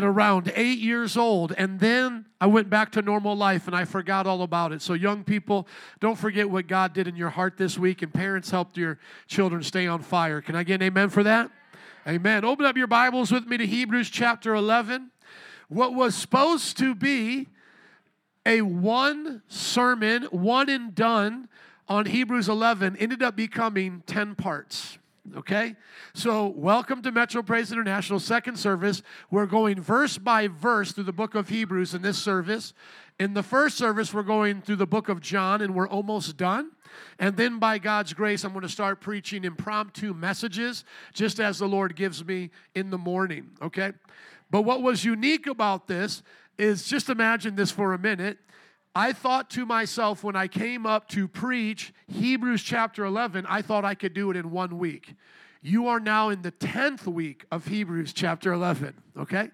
around eight years old, and then I went back to normal life and I forgot all about it. So, young people, don't forget what God did in your heart this week, and parents helped your children stay on fire. Can I get an amen for that? Amen. Open up your Bibles with me to Hebrews chapter 11. What was supposed to be a one sermon, one and done on Hebrews 11 ended up becoming 10 parts okay? So, welcome to Metro Praise International, second service. We're going verse by verse through the book of Hebrews in this service. In the first service, we're going through the book of John, and we're almost done. And then, by God's grace, I'm going to start preaching impromptu messages just as the Lord gives me in the morning, okay? But what was unique about this is just imagine this for a minute. I thought to myself when I came up to preach Hebrews chapter 11, I thought I could do it in one week. You are now in the 10th week of Hebrews chapter 11, okay?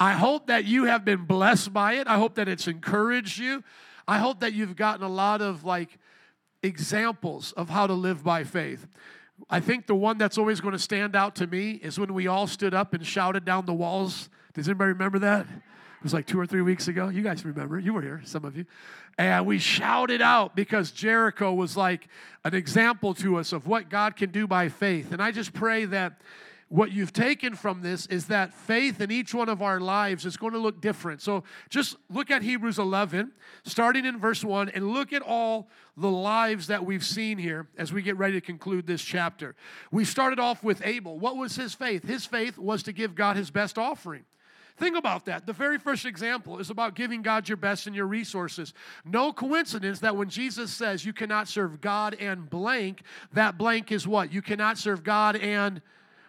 I hope that you have been blessed by it. I hope that it's encouraged you. I hope that you've gotten a lot of like examples of how to live by faith. I think the one that's always going to stand out to me is when we all stood up and shouted down the walls. Does anybody remember that? It was like two or three weeks ago. You guys remember. You were here, some of you. And we shouted out because Jericho was like an example to us of what God can do by faith. And I just pray that what you've taken from this is that faith in each one of our lives is going to look different. So just look at Hebrews 11, starting in verse 1, and look at all the lives that we've seen here as we get ready to conclude this chapter. We started off with Abel. What was his faith? His faith was to give God his best offering. Think about that. The very first example is about giving God your best and your resources. No coincidence that when Jesus says you cannot serve God and blank, that blank is what? You cannot serve God and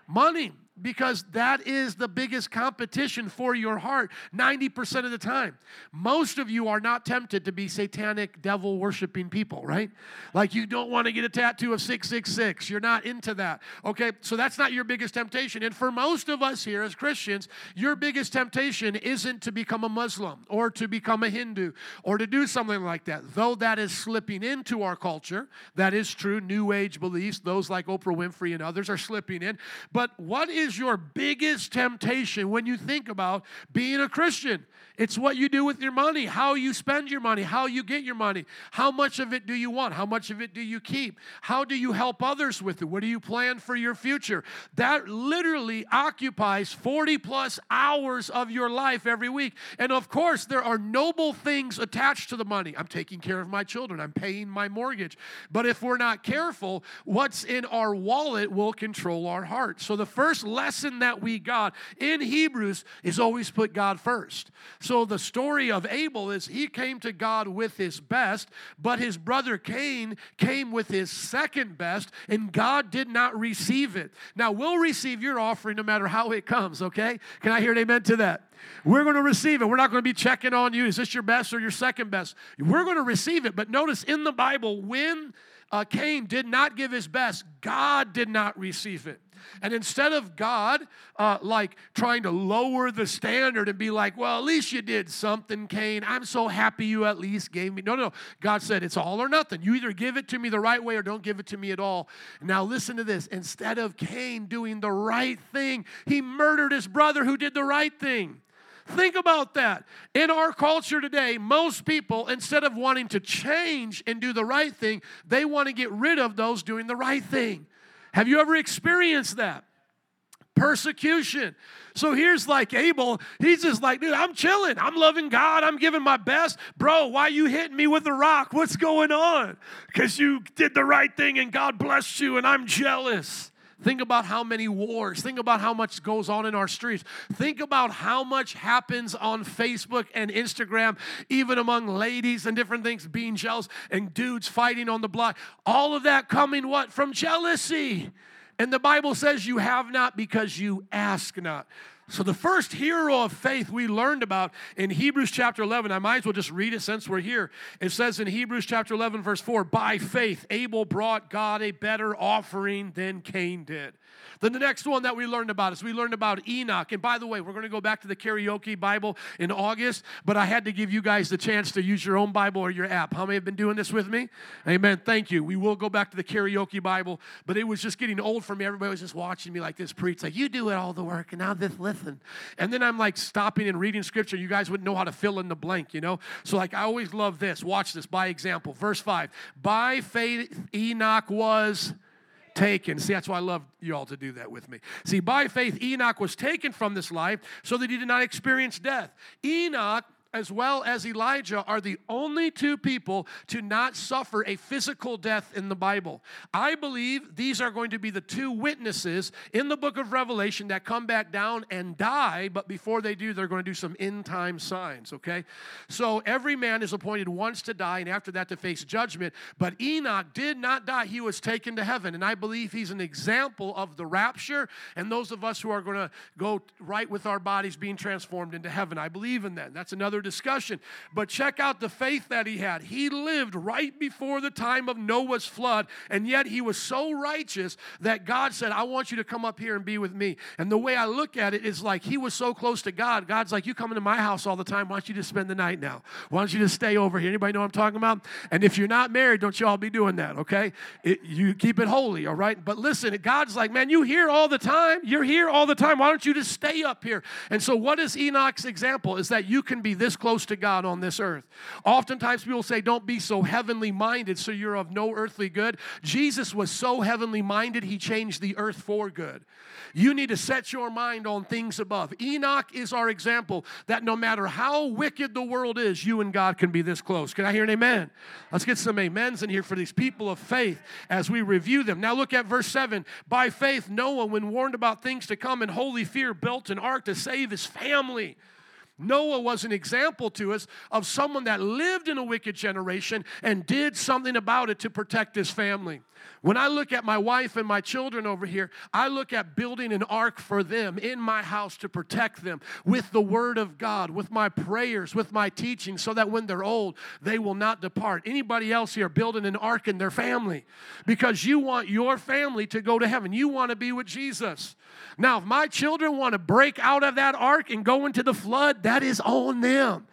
money because that is the biggest competition for your heart 90% of the time. Most of you are not tempted to be satanic, devil worshiping people, right? Like you don't want to get a tattoo of 666. You're not into that. Okay, so that's not your biggest temptation. And for most of us here as Christians, your biggest temptation isn't to become a Muslim or to become a Hindu or to do something like that. Though that is slipping into our culture, that is true. New Age beliefs, those like Oprah Winfrey and others are slipping in. But what is is your biggest temptation when you think about being a Christian? It's what you do with your money, how you spend your money, how you get your money. How much of it do you want? How much of it do you keep? How do you help others with it? What do you plan for your future? That literally occupies 40 plus hours of your life every week. And of course, there are noble things attached to the money. I'm taking care of my children, I'm paying my mortgage. But if we're not careful, what's in our wallet will control our heart. So the first lesson that we got in Hebrews is always put God first. So the story of Abel is he came to God with his best, but his brother Cain came with his second best, and God did not receive it. Now, we'll receive your offering no matter how it comes, okay? Can I hear an amen to that? We're going to receive it. We're not going to be checking on you. Is this your best or your second best? We're going to receive it. But notice in the Bible, when uh, Cain did not give his best, God did not receive it. And instead of God uh, like trying to lower the standard and be like, well, at least you did something, Cain. I'm so happy you at least gave me. No, no, no. God said it's all or nothing. You either give it to me the right way or don't give it to me at all. Now listen to this. Instead of Cain doing the right thing, he murdered his brother who did the right thing. Think about that. In our culture today, most people, instead of wanting to change and do the right thing, they want to get rid of those doing the right thing. Have you ever experienced that? Persecution. So here's like Abel, he's just like, dude, I'm chilling. I'm loving God. I'm giving my best. Bro, why you hitting me with a rock? What's going on? Because you did the right thing and God blessed you and I'm jealous. Think about how many wars. Think about how much goes on in our streets. Think about how much happens on Facebook and Instagram, even among ladies and different things, being jealous and dudes fighting on the block. All of that coming what? From jealousy. And the Bible says you have not because you ask not. So, the first hero of faith we learned about in Hebrews chapter 11, I might as well just read it since we're here. It says in Hebrews chapter 11, verse 4 By faith, Abel brought God a better offering than Cain did. Then the next one that we learned about is we learned about Enoch. And by the way, we're going to go back to the karaoke Bible in August, but I had to give you guys the chance to use your own Bible or your app. How many have been doing this with me? Amen. Thank you. We will go back to the karaoke Bible, but it was just getting old for me. Everybody was just watching me like this preach, like, you do it all the work, and now this. And, and then I'm like stopping and reading scripture. You guys wouldn't know how to fill in the blank, you know? So, like, I always love this. Watch this by example. Verse 5 By faith, Enoch was taken. See, that's why I love you all to do that with me. See, by faith, Enoch was taken from this life so that he did not experience death. Enoch as well as Elijah are the only two people to not suffer a physical death in the Bible. I believe these are going to be the two witnesses in the book of Revelation that come back down and die, but before they do, they're going to do some end time signs, okay? So every man is appointed once to die and after that to face judgment, but Enoch did not die. He was taken to heaven, and I believe he's an example of the rapture and those of us who are going to go right with our bodies being transformed into heaven. I believe in that. That's another discussion. But check out the faith that he had. He lived right before the time of Noah's flood, and yet he was so righteous that God said, I want you to come up here and be with me. And the way I look at it is like he was so close to God. God's like, You come into my house all the time. Why don't you just spend the night now? Why don't you just stay over here? Anybody know what I'm talking about? And if you're not married, don't you all be doing that, okay? It, you keep it holy, all right? But listen, God's like, Man, you here all the time. You're here all the time. Why don't you just stay up here? And so, what is Enoch's example? Is that you can be this close to God on this earth. Oftentimes people say, Don't be so heavenly minded so you're of no earthly good. Jesus was so heavenly minded, he changed the earth for good. You need to set your mind on things above. Enoch is our example that no matter how wicked the world is, you and God can be this close. Can I hear an amen? Let's get some amens in here for these people of faith as we review them. Now look at verse 7. By faith, Noah, when warned about things to come in holy fear, built an ark to save his family. Noah was an example to us of someone that lived in a wicked generation and did something about it to protect his family. When I look at my wife and my children over here, I look at building an ark for them in my house to protect them with the word of God, with my prayers, with my teaching, so that when they're old, they will not depart. Anybody else here building an ark in their family because you want your family to go to heaven. You want to be with Jesus. Now, if my children want to break out of that ark and go into the flood, that is on them.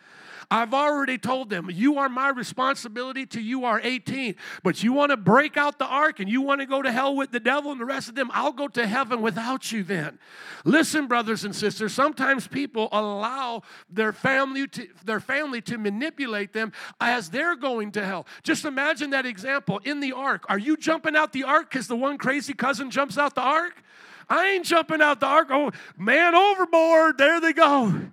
I've already told them, you are my responsibility till you are 18. But you want to break out the ark and you want to go to hell with the devil and the rest of them, I'll go to heaven without you then. Listen, brothers and sisters, sometimes people allow their family to, their family to manipulate them as they're going to hell. Just imagine that example in the ark. Are you jumping out the ark because the one crazy cousin jumps out the ark? I ain't jumping out the ark. Oh, man overboard. There they go.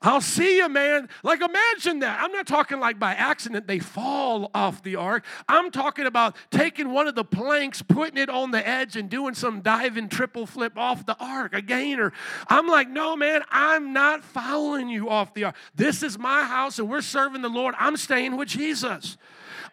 I'll see you, man. Like, imagine that. I'm not talking like by accident they fall off the ark. I'm talking about taking one of the planks, putting it on the edge, and doing some diving triple flip off the ark, a gainer. I'm like, no, man, I'm not following you off the ark. This is my house, and we're serving the Lord. I'm staying with Jesus.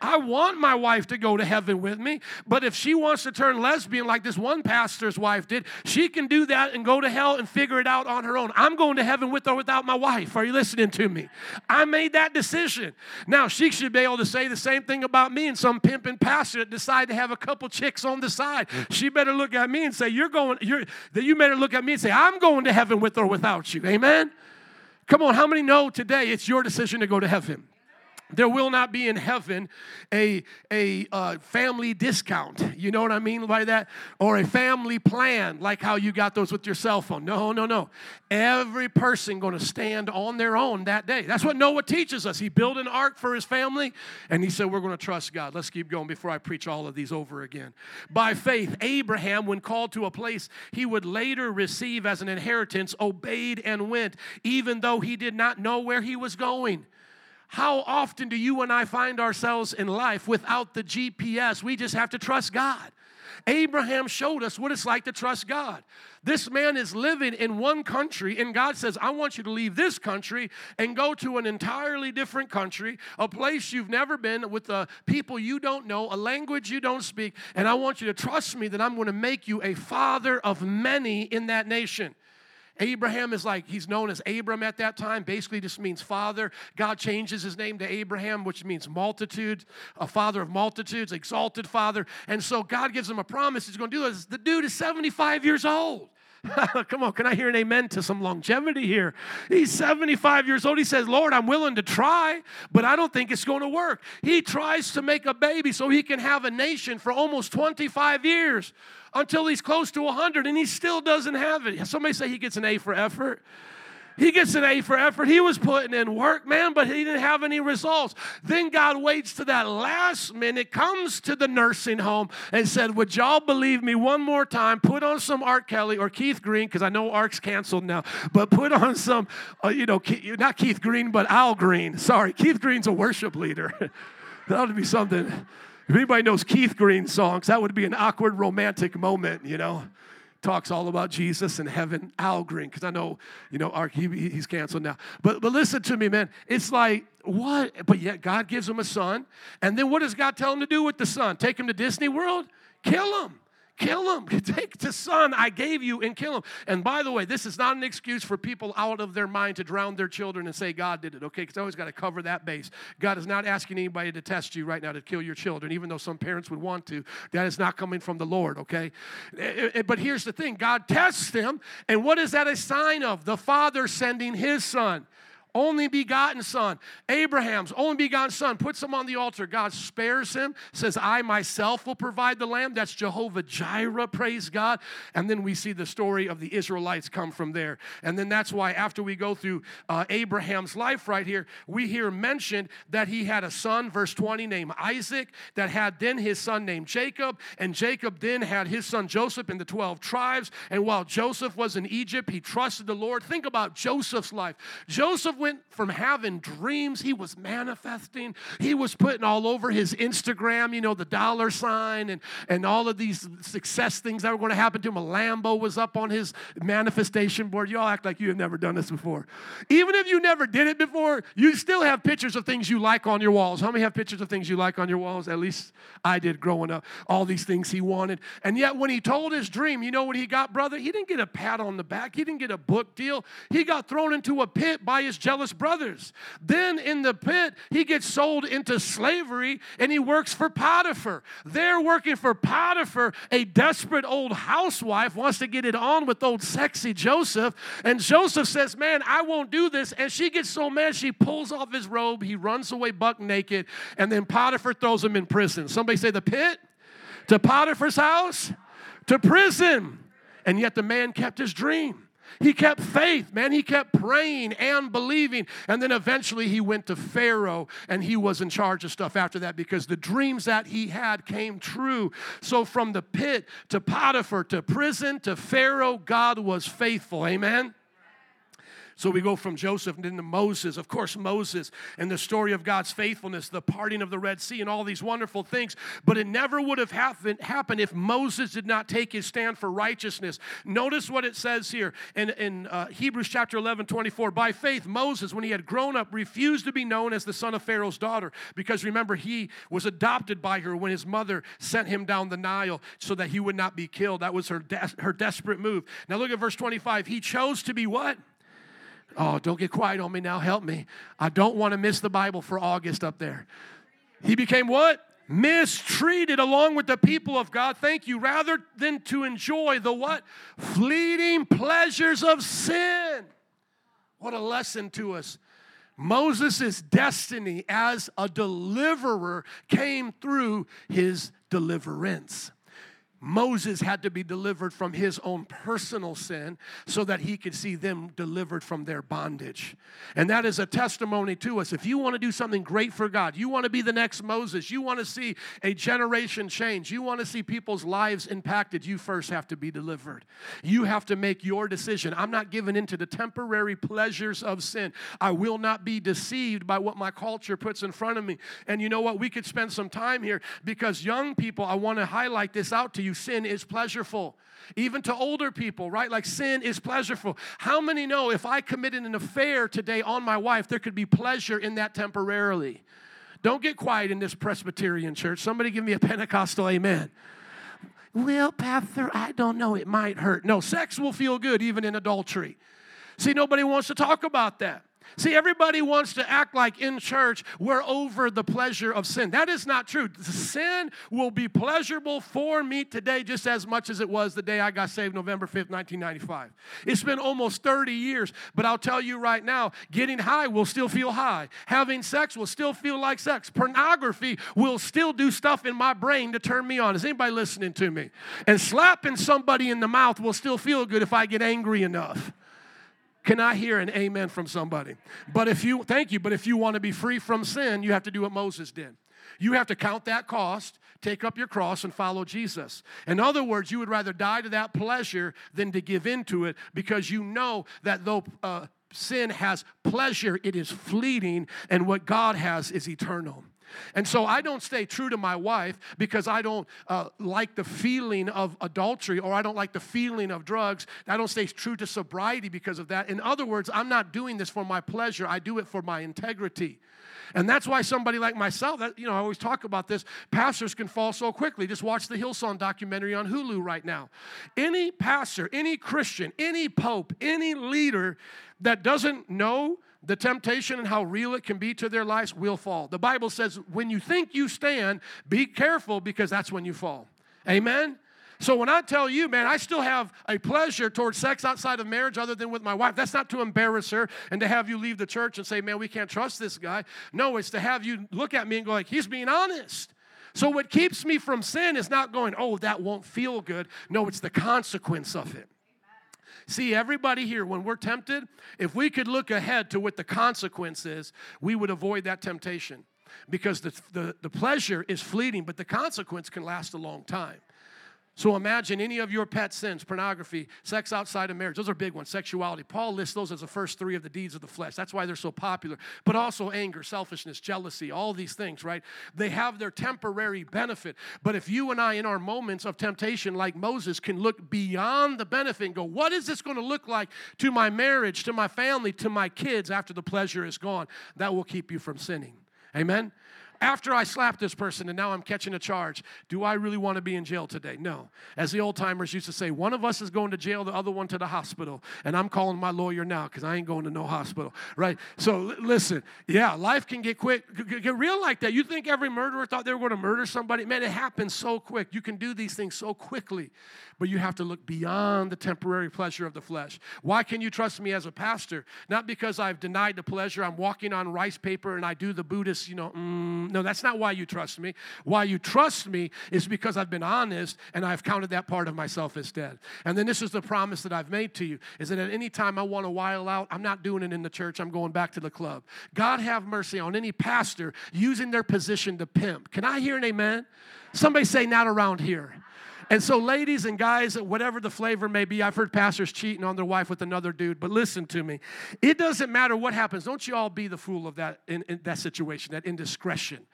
I want my wife to go to heaven with me, but if she wants to turn lesbian like this one pastor's wife did, she can do that and go to hell and figure it out on her own. I'm going to heaven with or without my wife. Are you listening to me? I made that decision. Now, she should be able to say the same thing about me and some pimping pastor that decide to have a couple chicks on the side. She better look at me and say, You're going, you're that you better look at me and say, I'm going to heaven with or without you. Amen. Come on, how many know today it's your decision to go to heaven? There will not be in heaven a, a uh, family discount. You know what I mean by that? Or a family plan, like how you got those with your cell phone. No, no, no. Every person going to stand on their own that day. That's what Noah teaches us. He built an ark for his family, and he said, We're going to trust God. Let's keep going before I preach all of these over again. By faith, Abraham, when called to a place he would later receive as an inheritance, obeyed and went, even though he did not know where he was going. How often do you and I find ourselves in life without the GPS? We just have to trust God. Abraham showed us what it's like to trust God. This man is living in one country, and God says, I want you to leave this country and go to an entirely different country, a place you've never been, with the people you don't know, a language you don't speak, and I want you to trust me that I'm going to make you a father of many in that nation. Abraham is like, he's known as Abram at that time, basically just means father. God changes his name to Abraham, which means multitude, a father of multitudes, exalted father. And so God gives him a promise he's going to do this. The dude is 75 years old. Come on, can I hear an amen to some longevity here? He's 75 years old. He says, Lord, I'm willing to try, but I don't think it's going to work. He tries to make a baby so he can have a nation for almost 25 years until he's close to 100 and he still doesn't have it. Somebody say he gets an A for effort. He gets an A for effort. He was putting in work, man, but he didn't have any results. Then God waits to that last minute, comes to the nursing home and said, Would y'all believe me one more time? Put on some R. Kelly or Keith Green, because I know Art's canceled now, but put on some, uh, you know, not Keith Green, but Al Green. Sorry, Keith Green's a worship leader. that ought to be something. If anybody knows Keith Green songs, that would be an awkward romantic moment, you know talks all about Jesus and heaven. Al Green, because I know, you know, he, he's canceled now. But, but listen to me, man. It's like, what? But yet God gives him a son. And then what does God tell him to do with the son? Take him to Disney World? Kill him. Kill him. Take the son I gave you and kill him. And by the way, this is not an excuse for people out of their mind to drown their children and say God did it, okay? Because I always got to cover that base. God is not asking anybody to test you right now to kill your children, even though some parents would want to. That is not coming from the Lord, okay? Eh, eh, but here's the thing God tests them, and what is that a sign of? The Father sending his son only begotten son. Abraham's only begotten son puts him on the altar. God spares him, says, I myself will provide the lamb. That's Jehovah Jireh, praise God. And then we see the story of the Israelites come from there. And then that's why, after we go through uh, Abraham's life right here, we hear mentioned that he had a son, verse 20, named Isaac, that had then his son named Jacob. And Jacob then had his son Joseph in the 12 tribes. And while Joseph was in Egypt, he trusted the Lord. Think about Joseph's life. Joseph went from having dreams, he was manifesting. He was putting all over his Instagram, you know, the dollar sign and, and all of these success things that were going to happen to him. A Lambo was up on his manifestation board. Y'all act like you have never done this before. Even if you never did it before, you still have pictures of things you like on your walls. How many have pictures of things you like on your walls? At least I did growing up. All these things he wanted. And yet, when he told his dream, you know what he got, brother? He didn't get a pat on the back, he didn't get a book deal. He got thrown into a pit by his jealous jealous brothers. Then in the pit, he gets sold into slavery and he works for Potiphar. They're working for Potiphar. A desperate old housewife wants to get it on with old sexy Joseph. And Joseph says, Man, I won't do this. And she gets so mad, she pulls off his robe. He runs away buck naked. And then Potiphar throws him in prison. Somebody say, The pit? To Potiphar's house? To prison. And yet the man kept his dream. He kept faith, man. He kept praying and believing. And then eventually he went to Pharaoh and he was in charge of stuff after that because the dreams that he had came true. So from the pit to Potiphar to prison to Pharaoh, God was faithful. Amen. So we go from Joseph and then to Moses. Of course, Moses and the story of God's faithfulness, the parting of the Red Sea, and all these wonderful things. But it never would have happened if Moses did not take his stand for righteousness. Notice what it says here in, in uh, Hebrews chapter 11, 24. By faith, Moses, when he had grown up, refused to be known as the son of Pharaoh's daughter, because remember, he was adopted by her when his mother sent him down the Nile so that he would not be killed. That was her, her desperate move. Now look at verse 25. He chose to be what? Oh, don't get quiet on me now. Help me. I don't want to miss the Bible for August up there. He became what? Mistreated along with the people of God. Thank you. Rather than to enjoy the what? Fleeting pleasures of sin. What a lesson to us. Moses' destiny as a deliverer came through his deliverance. Moses had to be delivered from his own personal sin so that he could see them delivered from their bondage. And that is a testimony to us. If you want to do something great for God, you want to be the next Moses, you want to see a generation change, you want to see people's lives impacted, you first have to be delivered. You have to make your decision. I'm not giving into the temporary pleasures of sin. I will not be deceived by what my culture puts in front of me. And you know what? We could spend some time here because young people, I want to highlight this out to you sin is pleasurable. Even to older people, right? Like sin is pleasurable. How many know if I committed an affair today on my wife, there could be pleasure in that temporarily? Don't get quiet in this Presbyterian church. Somebody give me a Pentecostal amen. Well, Pastor, I don't know. It might hurt. No, sex will feel good even in adultery. See, nobody wants to talk about that. See, everybody wants to act like in church we're over the pleasure of sin. That is not true. Sin will be pleasurable for me today just as much as it was the day I got saved, November 5th, 1995. It's been almost 30 years, but I'll tell you right now getting high will still feel high. Having sex will still feel like sex. Pornography will still do stuff in my brain to turn me on. Is anybody listening to me? And slapping somebody in the mouth will still feel good if I get angry enough. Can I hear an amen from somebody? But if you, thank you, but if you want to be free from sin, you have to do what Moses did. You have to count that cost, take up your cross, and follow Jesus. In other words, you would rather die to that pleasure than to give into it because you know that though uh, sin has pleasure, it is fleeting, and what God has is eternal. And so I don't stay true to my wife because I don't uh, like the feeling of adultery or I don't like the feeling of drugs. I don't stay true to sobriety because of that. In other words, I'm not doing this for my pleasure, I do it for my integrity. And that's why somebody like myself, that, you know, I always talk about this, pastors can fall so quickly. Just watch the Hillsong documentary on Hulu right now. Any pastor, any Christian, any pope, any leader that doesn't know the temptation and how real it can be to their lives will fall. The Bible says, when you think you stand, be careful because that's when you fall. Amen? So when I tell you, man, I still have a pleasure towards sex outside of marriage other than with my wife, that's not to embarrass her and to have you leave the church and say, man, we can't trust this guy. No, it's to have you look at me and go like, he's being honest. So what keeps me from sin is not going, oh, that won't feel good. No, it's the consequence of it. See, everybody here, when we're tempted, if we could look ahead to what the consequence is, we would avoid that temptation because the, the, the pleasure is fleeting, but the consequence can last a long time. So imagine any of your pet sins, pornography, sex outside of marriage. Those are big ones. Sexuality. Paul lists those as the first three of the deeds of the flesh. That's why they're so popular. But also anger, selfishness, jealousy, all these things, right? They have their temporary benefit. But if you and I, in our moments of temptation, like Moses, can look beyond the benefit and go, what is this going to look like to my marriage, to my family, to my kids after the pleasure is gone? That will keep you from sinning. Amen? After I slapped this person and now I'm catching a charge, do I really want to be in jail today? No. As the old timers used to say, one of us is going to jail, the other one to the hospital. And I'm calling my lawyer now because I ain't going to no hospital, right? So l- listen, yeah, life can get quick, get, get real like that. You think every murderer thought they were going to murder somebody? Man, it happens so quick. You can do these things so quickly, but you have to look beyond the temporary pleasure of the flesh. Why can you trust me as a pastor? Not because I've denied the pleasure, I'm walking on rice paper and I do the Buddhist, you know, mm, no, that's not why you trust me. Why you trust me is because I've been honest and I've counted that part of myself as dead. And then this is the promise that I've made to you is that at any time I want to while out, I'm not doing it in the church, I'm going back to the club. God have mercy on any pastor using their position to pimp. Can I hear an amen? Somebody say, not around here. And so, ladies and guys, whatever the flavor may be, I've heard pastors cheating on their wife with another dude, but listen to me. It doesn't matter what happens. Don't you all be the fool of that in, in that situation, that indiscretion.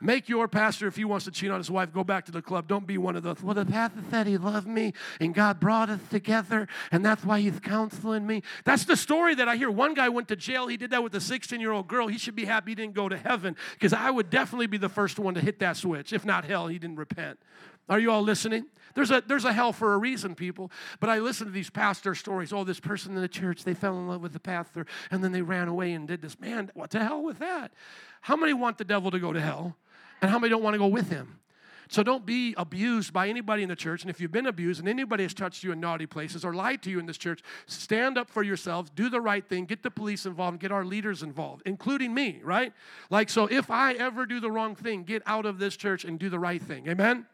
Make your pastor, if he wants to cheat on his wife, go back to the club. Don't be one of those, well, the pastor said he loved me and God brought us together and that's why he's counseling me. That's the story that I hear. One guy went to jail. He did that with a 16 year old girl. He should be happy he didn't go to heaven because I would definitely be the first one to hit that switch. If not hell, he didn't repent. Are you all listening? There's a, there's a hell for a reason, people. But I listen to these pastor stories. Oh, this person in the church, they fell in love with the pastor and then they ran away and did this. Man, what the hell with that? How many want the devil to go to hell? And how many don't want to go with him? So don't be abused by anybody in the church. And if you've been abused and anybody has touched you in naughty places or lied to you in this church, stand up for yourselves, do the right thing, get the police involved, get our leaders involved, including me, right? Like, so if I ever do the wrong thing, get out of this church and do the right thing. Amen?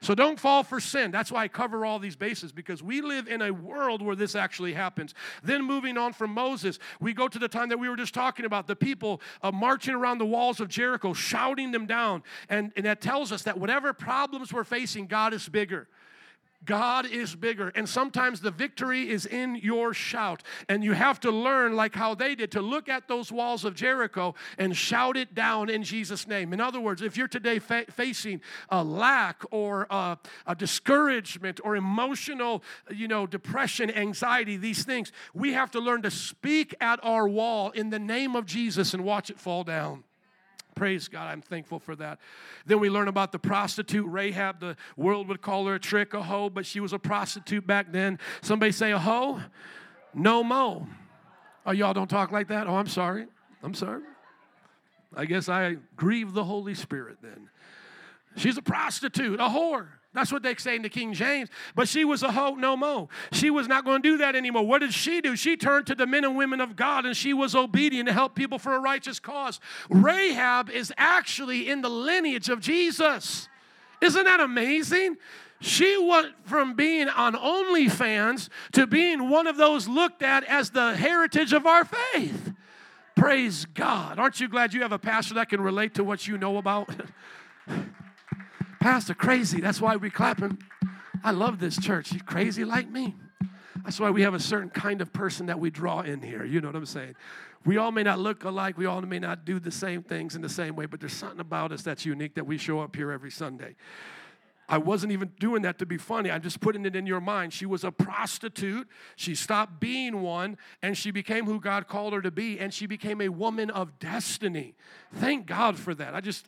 So don't fall for sin. That's why I cover all these bases because we live in a world where this actually happens. Then moving on from Moses, we go to the time that we were just talking about the people uh, marching around the walls of Jericho, shouting them down. And, and that tells us that whatever problems we're facing, God is bigger. God is bigger. And sometimes the victory is in your shout. And you have to learn, like how they did, to look at those walls of Jericho and shout it down in Jesus' name. In other words, if you're today fa- facing a lack or a, a discouragement or emotional, you know, depression, anxiety, these things, we have to learn to speak at our wall in the name of Jesus and watch it fall down. Praise God, I'm thankful for that. Then we learn about the prostitute Rahab. The world would call her a trick, a hoe, but she was a prostitute back then. Somebody say a hoe? No mo. Oh, y'all don't talk like that? Oh, I'm sorry. I'm sorry. I guess I grieve the Holy Spirit then. She's a prostitute, a whore. That's what they say in the King James. But she was a hoe no more. She was not going to do that anymore. What did she do? She turned to the men and women of God and she was obedient to help people for a righteous cause. Rahab is actually in the lineage of Jesus. Isn't that amazing? She went from being on OnlyFans to being one of those looked at as the heritage of our faith. Praise God. Aren't you glad you have a pastor that can relate to what you know about? pastor, crazy. That's why we clapping. I love this church. He's crazy like me. That's why we have a certain kind of person that we draw in here. You know what I'm saying? We all may not look alike. We all may not do the same things in the same way, but there's something about us that's unique that we show up here every Sunday. I wasn't even doing that to be funny. I'm just putting it in your mind. She was a prostitute. She stopped being one and she became who God called her to be and she became a woman of destiny. Thank God for that. I just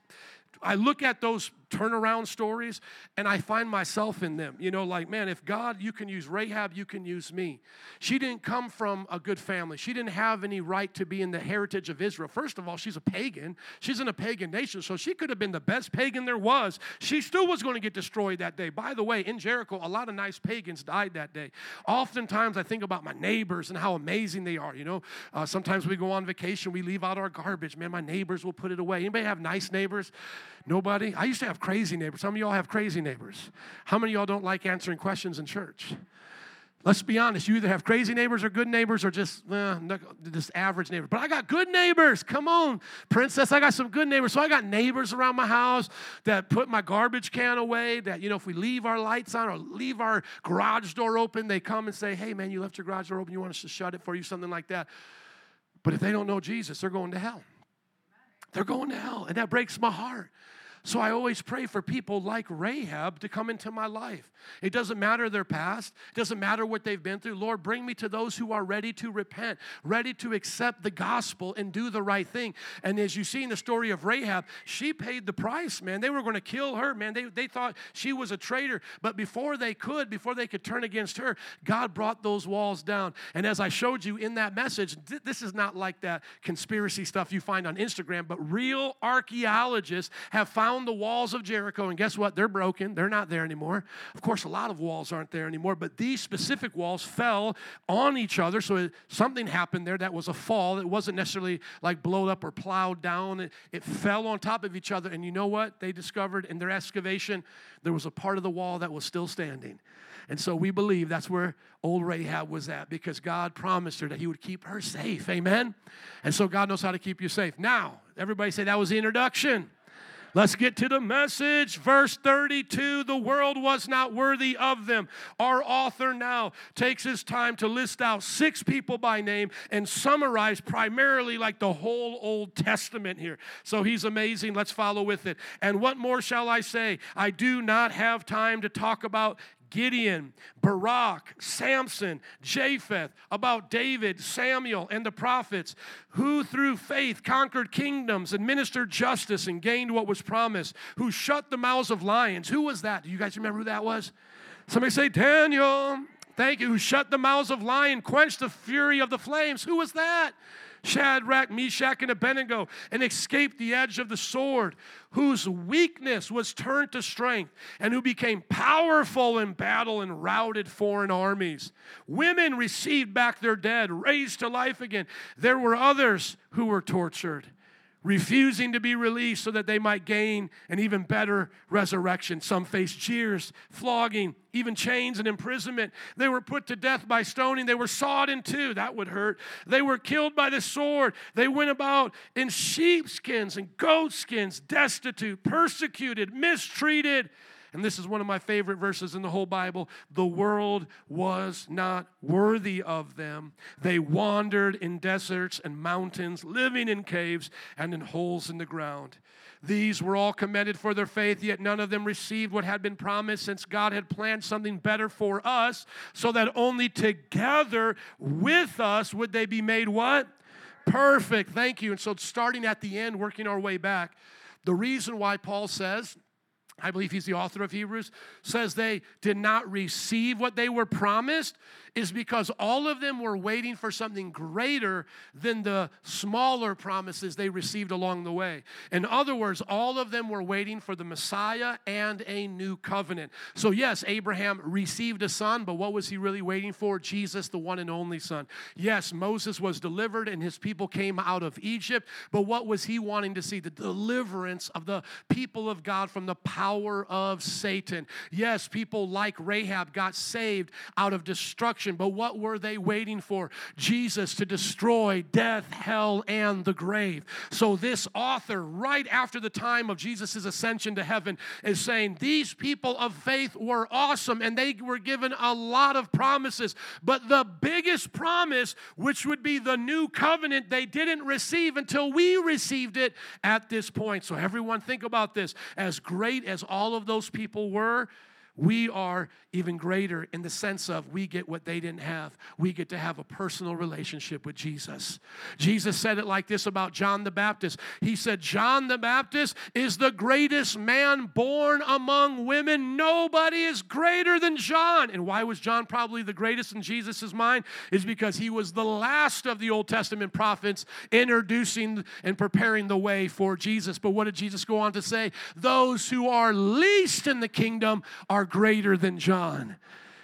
I look at those turnaround stories and I find myself in them. You know, like, man, if God, you can use Rahab, you can use me. She didn't come from a good family. She didn't have any right to be in the heritage of Israel. First of all, she's a pagan. She's in a pagan nation, so she could have been the best pagan there was. She still was going to get destroyed that day. By the way, in Jericho, a lot of nice pagans died that day. Oftentimes, I think about my neighbors and how amazing they are. You know, uh, sometimes we go on vacation, we leave out our garbage. Man, my neighbors will put it away. Anybody have nice neighbors? Nobody? I used to have crazy neighbors. Some of y'all have crazy neighbors. How many of y'all don't like answering questions in church? Let's be honest. You either have crazy neighbors or good neighbors or just, eh, just average neighbors. But I got good neighbors. Come on, princess. I got some good neighbors. So I got neighbors around my house that put my garbage can away. That, you know, if we leave our lights on or leave our garage door open, they come and say, hey, man, you left your garage door open. You want us to shut it for you? Something like that. But if they don't know Jesus, they're going to hell. They're going to hell. And that breaks my heart. So I always pray for people like Rahab to come into my life. It doesn't matter their past, it doesn't matter what they've been through. Lord, bring me to those who are ready to repent, ready to accept the gospel and do the right thing. And as you see in the story of Rahab, she paid the price, man. They were going to kill her, man. They, they thought she was a traitor. But before they could, before they could turn against her, God brought those walls down. And as I showed you in that message, th- this is not like that conspiracy stuff you find on Instagram, but real archaeologists have found the walls of Jericho, and guess what? They're broken. They're not there anymore. Of course, a lot of walls aren't there anymore, but these specific walls fell on each other. So something happened there that was a fall. It wasn't necessarily like blown up or plowed down. It, it fell on top of each other. And you know what? They discovered in their excavation there was a part of the wall that was still standing. And so we believe that's where old Rahab was at because God promised her that He would keep her safe. Amen? And so God knows how to keep you safe. Now, everybody say that was the introduction. Let's get to the message. Verse 32 The world was not worthy of them. Our author now takes his time to list out six people by name and summarize primarily like the whole Old Testament here. So he's amazing. Let's follow with it. And what more shall I say? I do not have time to talk about Gideon, Barak, Samson, Jephthah, about David, Samuel, and the prophets, who through faith conquered kingdoms, administered justice, and gained what was promised, who shut the mouths of lions. Who was that? Do you guys remember who that was? Somebody say, Daniel. Thank you. Who shut the mouths of lions, quenched the fury of the flames. Who was that? Shadrach, Meshach, and Abednego, and escaped the edge of the sword, whose weakness was turned to strength, and who became powerful in battle and routed foreign armies. Women received back their dead, raised to life again. There were others who were tortured refusing to be released so that they might gain an even better resurrection. Some faced jeers, flogging, even chains and imprisonment. They were put to death by stoning. They were sawed in two. That would hurt. They were killed by the sword. They went about in sheepskins and goatskins, destitute, persecuted, mistreated and this is one of my favorite verses in the whole Bible the world was not worthy of them. They wandered in deserts and mountains, living in caves and in holes in the ground. These were all commended for their faith, yet none of them received what had been promised, since God had planned something better for us, so that only together with us would they be made what? Perfect. Thank you. And so, starting at the end, working our way back, the reason why Paul says, I believe he's the author of Hebrews, says they did not receive what they were promised is because all of them were waiting for something greater than the smaller promises they received along the way. In other words, all of them were waiting for the Messiah and a new covenant. So, yes, Abraham received a son, but what was he really waiting for? Jesus, the one and only son. Yes, Moses was delivered and his people came out of Egypt, but what was he wanting to see? The deliverance of the people of God from the power of Satan. Yes, people like Rahab got saved out of destruction, but what were they waiting for? Jesus to destroy death, hell, and the grave. So, this author, right after the time of Jesus' ascension to heaven, is saying these people of faith were awesome and they were given a lot of promises, but the biggest promise, which would be the new covenant, they didn't receive until we received it at this point. So, everyone, think about this. As great as all of those people were, we are even greater in the sense of we get what they didn't have. We get to have a personal relationship with Jesus. Jesus said it like this about John the Baptist. He said, John the Baptist is the greatest man born among women. Nobody is greater than John. And why was John probably the greatest in Jesus' mind? Is because he was the last of the Old Testament prophets introducing and preparing the way for Jesus. But what did Jesus go on to say? Those who are least in the kingdom are greater than John.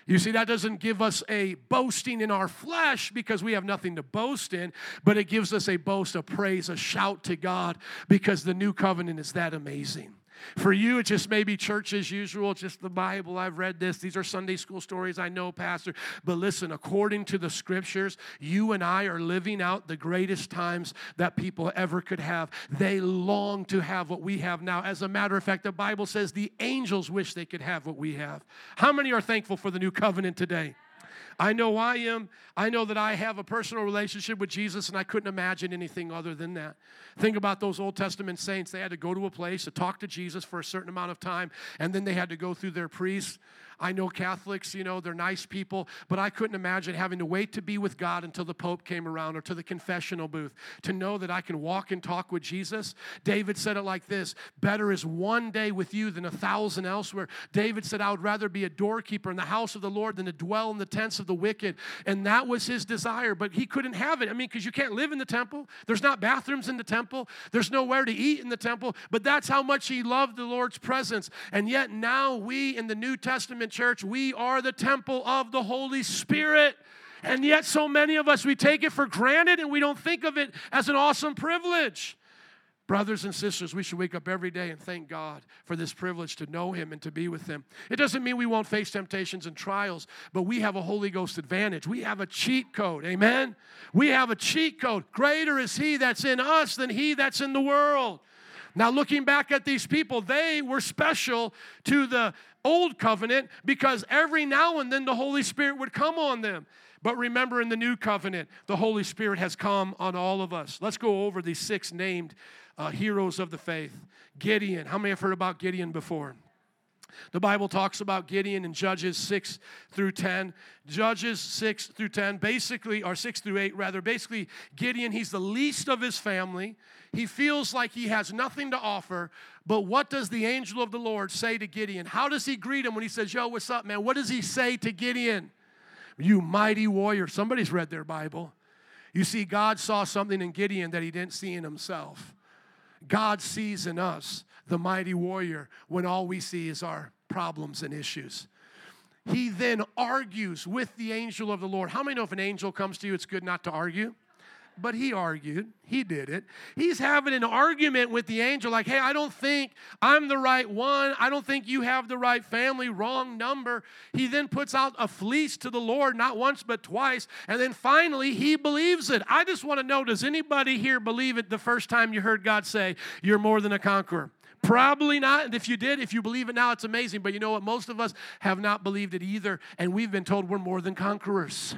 You see, that doesn't give us a boasting in our flesh because we have nothing to boast in, but it gives us a boast, a praise, a shout to God because the new covenant is that amazing. For you, it just may be church as usual, just the Bible. I've read this. These are Sunday school stories. I know, Pastor. But listen, according to the scriptures, you and I are living out the greatest times that people ever could have. They long to have what we have now. As a matter of fact, the Bible says the angels wish they could have what we have. How many are thankful for the new covenant today? I know I am. I know that I have a personal relationship with Jesus, and I couldn't imagine anything other than that. Think about those Old Testament saints. They had to go to a place to talk to Jesus for a certain amount of time, and then they had to go through their priests I know Catholics, you know, they're nice people, but I couldn't imagine having to wait to be with God until the Pope came around or to the confessional booth to know that I can walk and talk with Jesus. David said it like this Better is one day with you than a thousand elsewhere. David said, I would rather be a doorkeeper in the house of the Lord than to dwell in the tents of the wicked. And that was his desire, but he couldn't have it. I mean, because you can't live in the temple, there's not bathrooms in the temple, there's nowhere to eat in the temple, but that's how much he loved the Lord's presence. And yet now we in the New Testament church, we are the temple of the Holy Spirit. And yet, so many of us, we take it for granted and we don't think of it as an awesome privilege. Brothers and sisters, we should wake up every day and thank God for this privilege to know Him and to be with Him. It doesn't mean we won't face temptations and trials, but we have a Holy Ghost advantage. We have a cheat code. Amen? We have a cheat code. Greater is He that's in us than He that's in the world. Now, looking back at these people, they were special to the old covenant because every now and then the Holy Spirit would come on them. But remember, in the new covenant, the Holy Spirit has come on all of us. Let's go over these six named uh, heroes of the faith. Gideon. How many have heard about Gideon before? The Bible talks about Gideon in Judges 6 through 10. Judges 6 through 10, basically, or 6 through 8, rather. Basically, Gideon, he's the least of his family. He feels like he has nothing to offer. But what does the angel of the Lord say to Gideon? How does he greet him when he says, Yo, what's up, man? What does he say to Gideon? You mighty warrior. Somebody's read their Bible. You see, God saw something in Gideon that he didn't see in himself. God sees in us the mighty warrior when all we see is our problems and issues. He then argues with the angel of the Lord. How many know if an angel comes to you, it's good not to argue? but he argued. He did it. He's having an argument with the angel, like, hey, I don't think I'm the right one. I don't think you have the right family. Wrong number. He then puts out a fleece to the Lord, not once, but twice. And then finally, he believes it. I just want to know does anybody here believe it the first time you heard God say, You're more than a conqueror? Probably not. And if you did, if you believe it now, it's amazing. But you know what? Most of us have not believed it either. And we've been told we're more than conquerors.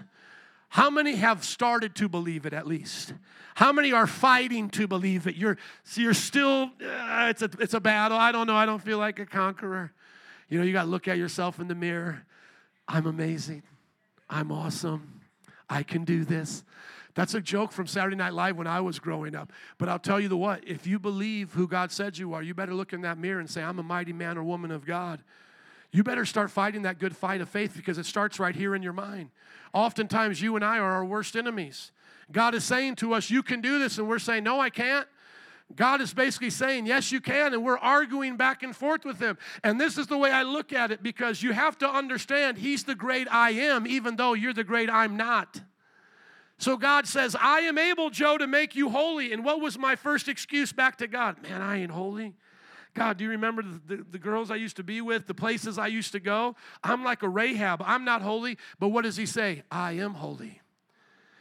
How many have started to believe it at least? How many are fighting to believe it? You're, you're still, uh, it's, a, it's a battle. I don't know. I don't feel like a conqueror. You know, you got to look at yourself in the mirror. I'm amazing. I'm awesome. I can do this. That's a joke from Saturday Night Live when I was growing up. But I'll tell you the what, if you believe who God said you are, you better look in that mirror and say, I'm a mighty man or woman of God. You better start fighting that good fight of faith because it starts right here in your mind. Oftentimes, you and I are our worst enemies. God is saying to us, You can do this, and we're saying, No, I can't. God is basically saying, Yes, you can. And we're arguing back and forth with Him. And this is the way I look at it because you have to understand He's the great I am, even though you're the great I'm not. So God says, I am able, Joe, to make you holy. And what was my first excuse back to God? Man, I ain't holy. God, do you remember the, the, the, girls I used to be with, the places I used to go? I'm like a Rahab. I'm not holy. But what does He say? I am holy.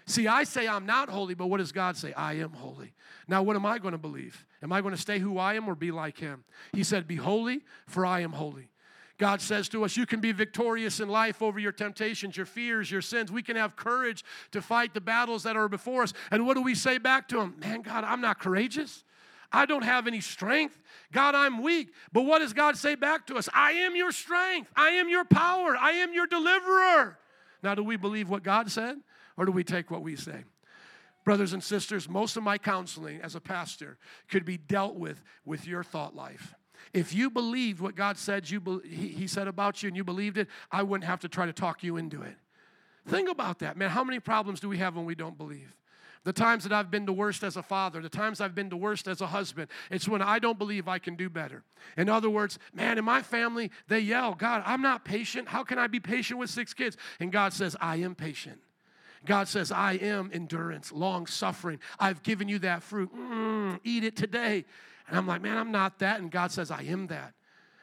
See, I say I'm not holy, but what does God say? I am holy. Now, what am I going to believe? Am I going to stay who I am or be like Him? He said, Be holy, for I am holy. God says to us, You can be victorious in life over your temptations, your fears, your sins. We can have courage to fight the battles that are before us. And what do we say back to Him? Man, God, I'm not courageous. I don't have any strength. God, I'm weak. But what does God say back to us? I am your strength. I am your power. I am your deliverer. Now, do we believe what God said? or do we take what we say? Brothers and sisters, most of my counseling as a pastor could be dealt with with your thought life. If you believed what God said you be, he said about you and you believed it, I wouldn't have to try to talk you into it. Think about that, man. How many problems do we have when we don't believe? The times that I've been the worst as a father, the times I've been the worst as a husband, it's when I don't believe I can do better. In other words, man, in my family, they yell, God, I'm not patient. How can I be patient with six kids? And God says, I am patient. God says, I am endurance, long suffering. I've given you that fruit. Mm, eat it today. And I'm like, man, I'm not that. And God says, I am that.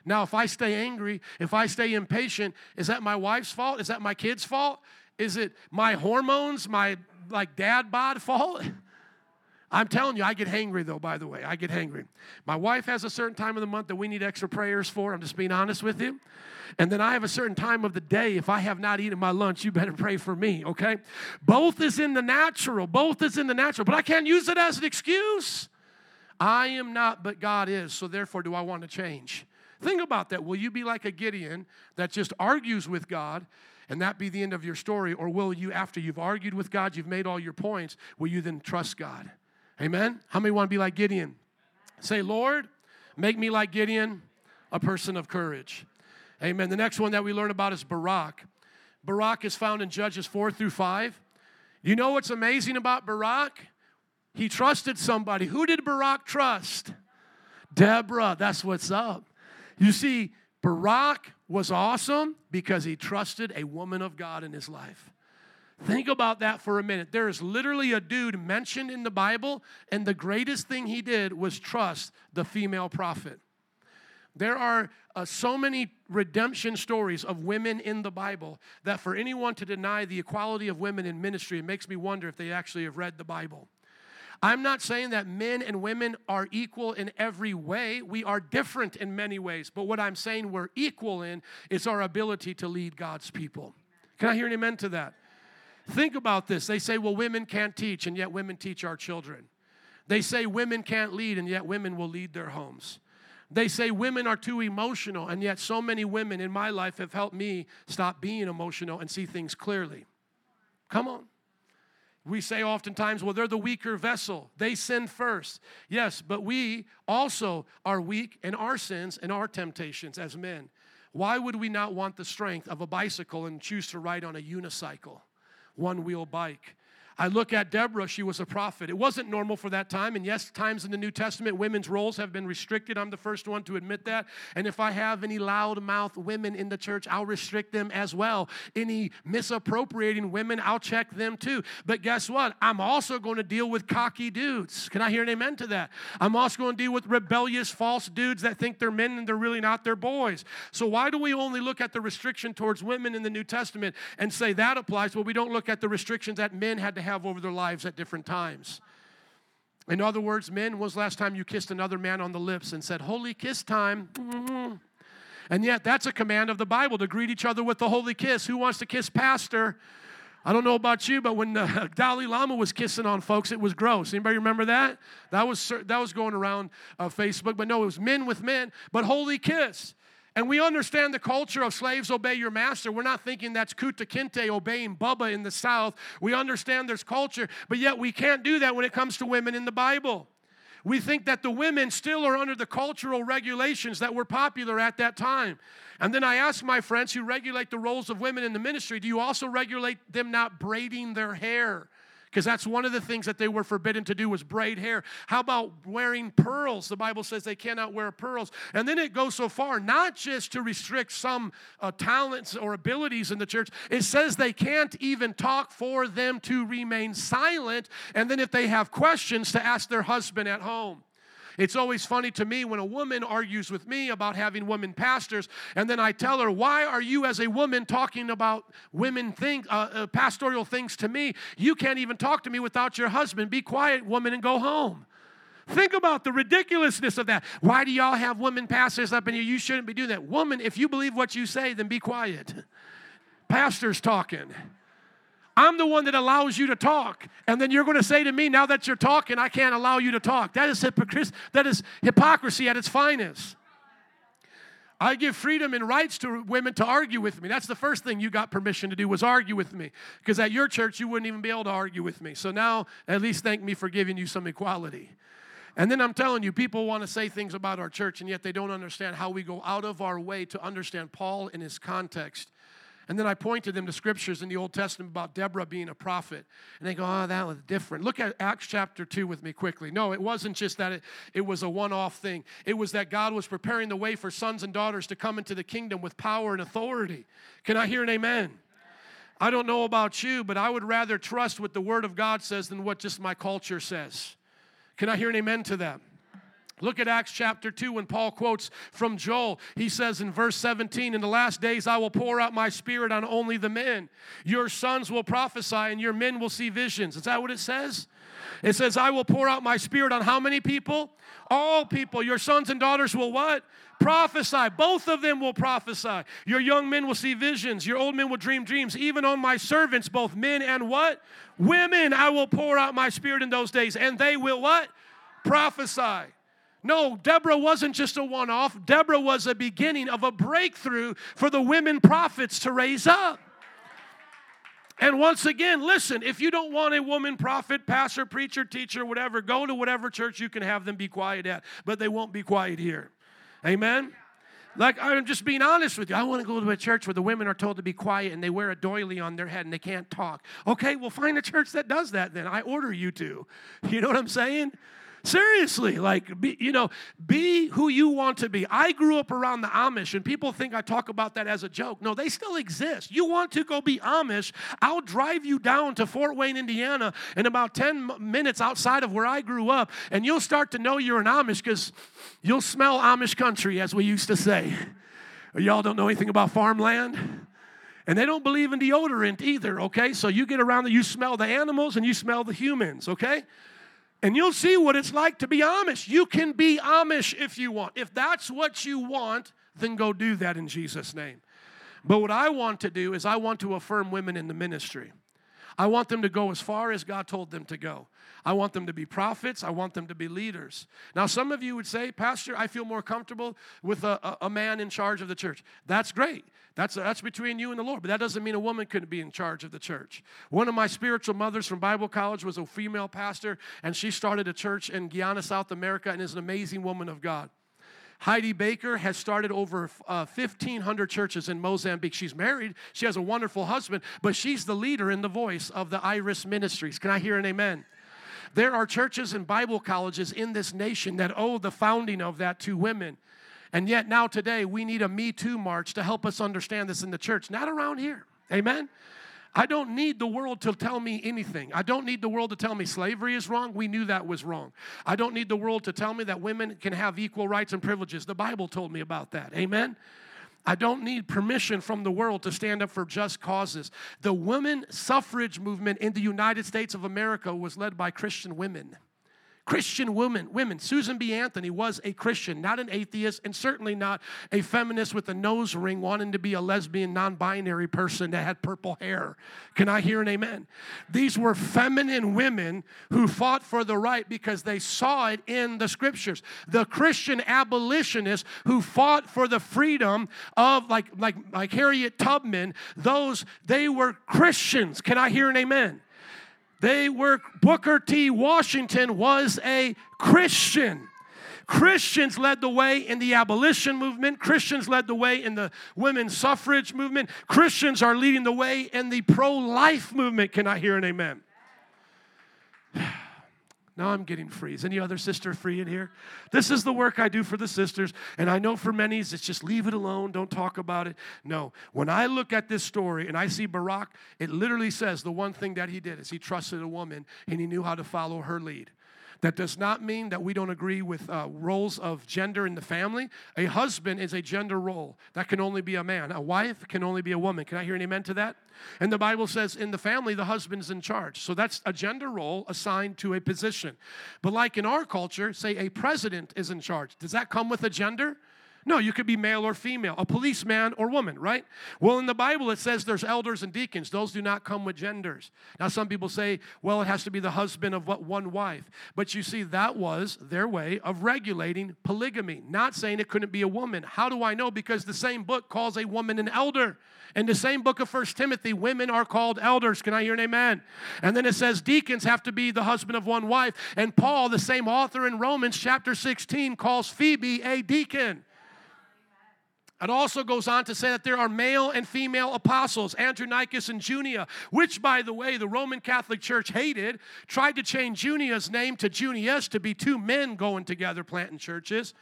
Now, if I stay angry, if I stay impatient, is that my wife's fault? Is that my kid's fault? Is it my hormones, my like dad bod fault? I'm telling you, I get hangry though, by the way. I get hangry. My wife has a certain time of the month that we need extra prayers for. I'm just being honest with you. And then I have a certain time of the day. If I have not eaten my lunch, you better pray for me, okay? Both is in the natural. Both is in the natural. But I can't use it as an excuse. I am not, but God is. So therefore, do I want to change? Think about that. Will you be like a Gideon that just argues with God and that be the end of your story? Or will you, after you've argued with God, you've made all your points, will you then trust God? Amen? How many want to be like Gideon? Say, Lord, make me like Gideon, a person of courage. Amen. The next one that we learn about is Barak. Barak is found in Judges 4 through 5. You know what's amazing about Barak? He trusted somebody. Who did Barak trust? Deborah. That's what's up. You see, Barak was awesome because he trusted a woman of God in his life. Think about that for a minute. There is literally a dude mentioned in the Bible, and the greatest thing he did was trust the female prophet. There are uh, so many redemption stories of women in the Bible that for anyone to deny the equality of women in ministry, it makes me wonder if they actually have read the Bible. I'm not saying that men and women are equal in every way. We are different in many ways. But what I'm saying we're equal in is our ability to lead God's people. Can I hear an amen to that? Think about this. They say, well, women can't teach, and yet women teach our children. They say women can't lead, and yet women will lead their homes. They say women are too emotional, and yet so many women in my life have helped me stop being emotional and see things clearly. Come on. We say oftentimes, well, they're the weaker vessel. They sin first. Yes, but we also are weak in our sins and our temptations as men. Why would we not want the strength of a bicycle and choose to ride on a unicycle, one wheel bike? I look at Deborah, she was a prophet. It wasn't normal for that time. And yes, times in the New Testament, women's roles have been restricted. I'm the first one to admit that. And if I have any loudmouth women in the church, I'll restrict them as well. Any misappropriating women, I'll check them too. But guess what? I'm also going to deal with cocky dudes. Can I hear an amen to that? I'm also going to deal with rebellious, false dudes that think they're men and they're really not their boys. So why do we only look at the restriction towards women in the New Testament and say that applies, Well, we don't look at the restrictions that men had to have over their lives at different times. In other words, men, was last time you kissed another man on the lips and said, Holy kiss time? Mm-hmm. And yet, that's a command of the Bible to greet each other with the holy kiss. Who wants to kiss Pastor? I don't know about you, but when the Dalai Lama was kissing on folks, it was gross. Anybody remember that? That was that was going around uh, Facebook. But no, it was men with men. But holy kiss. And we understand the culture of slaves obey your master. We're not thinking that's Kunta Kinte obeying Bubba in the South. We understand there's culture, but yet we can't do that when it comes to women in the Bible. We think that the women still are under the cultural regulations that were popular at that time. And then I ask my friends who regulate the roles of women in the ministry do you also regulate them not braiding their hair? Because that's one of the things that they were forbidden to do was braid hair. How about wearing pearls? The bible says they cannot wear pearls. And then it goes so far not just to restrict some uh, talents or abilities in the church. It says they can't even talk for them to remain silent. And then if they have questions to ask their husband at home it's always funny to me when a woman argues with me about having women pastors, and then I tell her, Why are you, as a woman, talking about women things, uh, uh, pastoral things to me? You can't even talk to me without your husband. Be quiet, woman, and go home. Think about the ridiculousness of that. Why do y'all have women pastors up in here? You shouldn't be doing that. Woman, if you believe what you say, then be quiet. Pastors talking. I'm the one that allows you to talk. And then you're going to say to me, now that you're talking, I can't allow you to talk. That is hypocrisy, that is hypocrisy at its finest. I give freedom and rights to women to argue with me. That's the first thing you got permission to do was argue with me. Because at your church, you wouldn't even be able to argue with me. So now, at least thank me for giving you some equality. And then I'm telling you, people want to say things about our church, and yet they don't understand how we go out of our way to understand Paul in his context and then I pointed them to scriptures in the Old Testament about Deborah being a prophet. And they go, oh, that was different. Look at Acts chapter 2 with me quickly. No, it wasn't just that it, it was a one off thing, it was that God was preparing the way for sons and daughters to come into the kingdom with power and authority. Can I hear an amen? I don't know about you, but I would rather trust what the Word of God says than what just my culture says. Can I hear an amen to that? Look at Acts chapter 2 when Paul quotes from Joel. He says in verse 17, In the last days I will pour out my spirit on only the men. Your sons will prophesy and your men will see visions. Is that what it says? It says, I will pour out my spirit on how many people? All people. Your sons and daughters will what? Prophesy. Both of them will prophesy. Your young men will see visions. Your old men will dream dreams. Even on my servants, both men and what? Women, I will pour out my spirit in those days. And they will what? Prophesy. No, Deborah wasn't just a one off. Deborah was a beginning of a breakthrough for the women prophets to raise up. And once again, listen, if you don't want a woman prophet, pastor, preacher, teacher, whatever, go to whatever church you can have them be quiet at, but they won't be quiet here. Amen? Like, I'm just being honest with you. I want to go to a church where the women are told to be quiet and they wear a doily on their head and they can't talk. Okay, well, find a church that does that then. I order you to. You know what I'm saying? Seriously, like, be, you know, be who you want to be. I grew up around the Amish, and people think I talk about that as a joke. No, they still exist. You want to go be Amish? I'll drive you down to Fort Wayne, Indiana, in about 10 minutes outside of where I grew up, and you'll start to know you're an Amish because you'll smell Amish country, as we used to say. Y'all don't know anything about farmland? And they don't believe in deodorant either, okay? So you get around there, you smell the animals and you smell the humans, okay? And you'll see what it's like to be Amish. You can be Amish if you want. If that's what you want, then go do that in Jesus' name. But what I want to do is I want to affirm women in the ministry. I want them to go as far as God told them to go. I want them to be prophets. I want them to be leaders. Now, some of you would say, Pastor, I feel more comfortable with a, a, a man in charge of the church. That's great. That's, that's between you and the Lord, but that doesn't mean a woman couldn't be in charge of the church. One of my spiritual mothers from Bible college was a female pastor, and she started a church in Guyana, South America, and is an amazing woman of God. Heidi Baker has started over uh, 1,500 churches in Mozambique. She's married, she has a wonderful husband, but she's the leader and the voice of the Iris Ministries. Can I hear an amen? There are churches and Bible colleges in this nation that owe the founding of that to women. And yet, now today, we need a Me Too march to help us understand this in the church, not around here. Amen? I don't need the world to tell me anything. I don't need the world to tell me slavery is wrong. We knew that was wrong. I don't need the world to tell me that women can have equal rights and privileges. The Bible told me about that. Amen? I don't need permission from the world to stand up for just causes. The women suffrage movement in the United States of America was led by Christian women. Christian women, women. Susan B. Anthony was a Christian, not an atheist, and certainly not a feminist with a nose ring wanting to be a lesbian, non binary person that had purple hair. Can I hear an amen? These were feminine women who fought for the right because they saw it in the scriptures. The Christian abolitionists who fought for the freedom of, like, like, like Harriet Tubman, those, they were Christians. Can I hear an amen? They were, Booker T. Washington was a Christian. Christians led the way in the abolition movement. Christians led the way in the women's suffrage movement. Christians are leading the way in the pro life movement. Can I hear an amen? Now I'm getting free. Is any other sister free in here? This is the work I do for the sisters. And I know for many, it's just leave it alone, don't talk about it. No. When I look at this story and I see Barak, it literally says the one thing that he did is he trusted a woman and he knew how to follow her lead. That does not mean that we don't agree with uh, roles of gender in the family. A husband is a gender role. That can only be a man. A wife can only be a woman. Can I hear an amen to that? And the Bible says in the family, the husband's in charge. So that's a gender role assigned to a position. But like in our culture, say a president is in charge. Does that come with a gender? No, you could be male or female, a policeman or woman, right? Well, in the Bible, it says there's elders and deacons. Those do not come with genders. Now, some people say, well, it has to be the husband of what one wife. But you see, that was their way of regulating polygamy, not saying it couldn't be a woman. How do I know? Because the same book calls a woman an elder. In the same book of First Timothy, women are called elders. Can I hear an amen? And then it says deacons have to be the husband of one wife. And Paul, the same author in Romans chapter 16, calls Phoebe a deacon. It also goes on to say that there are male and female apostles, Andronicus and Junia, which, by the way, the Roman Catholic Church hated, tried to change Junia's name to Junius to be two men going together planting churches.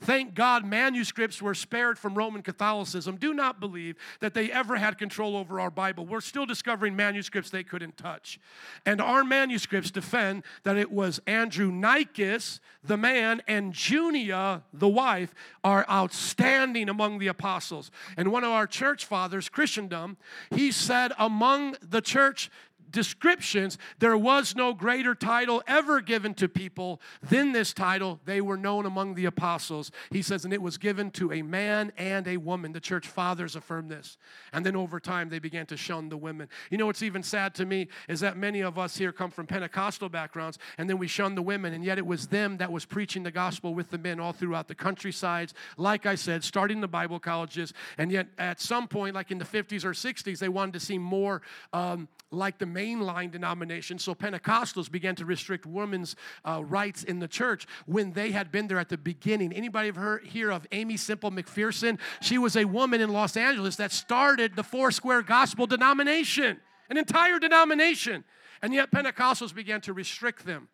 Thank God manuscripts were spared from Roman Catholicism. Do not believe that they ever had control over our Bible. We're still discovering manuscripts they couldn't touch. And our manuscripts defend that it was Andronicus, the man, and Junia, the wife, are outstanding among the apostles. And one of our church fathers, Chrysostom, he said among the church descriptions, there was no greater title ever given to people than this title. They were known among the apostles. He says, and it was given to a man and a woman. The church fathers affirm this. And then over time, they began to shun the women. You know what's even sad to me is that many of us here come from Pentecostal backgrounds, and then we shun the women, and yet it was them that was preaching the gospel with the men all throughout the countrysides. Like I said, starting the Bible colleges, and yet at some point, like in the 50s or 60s, they wanted to see more um, like the mainline denomination. So Pentecostals began to restrict women's uh, rights in the church when they had been there at the beginning. Anybody ever heard, hear of Aimee Semple McPherson? She was a woman in Los Angeles that started the Foursquare Gospel denomination, an entire denomination. And yet Pentecostals began to restrict them.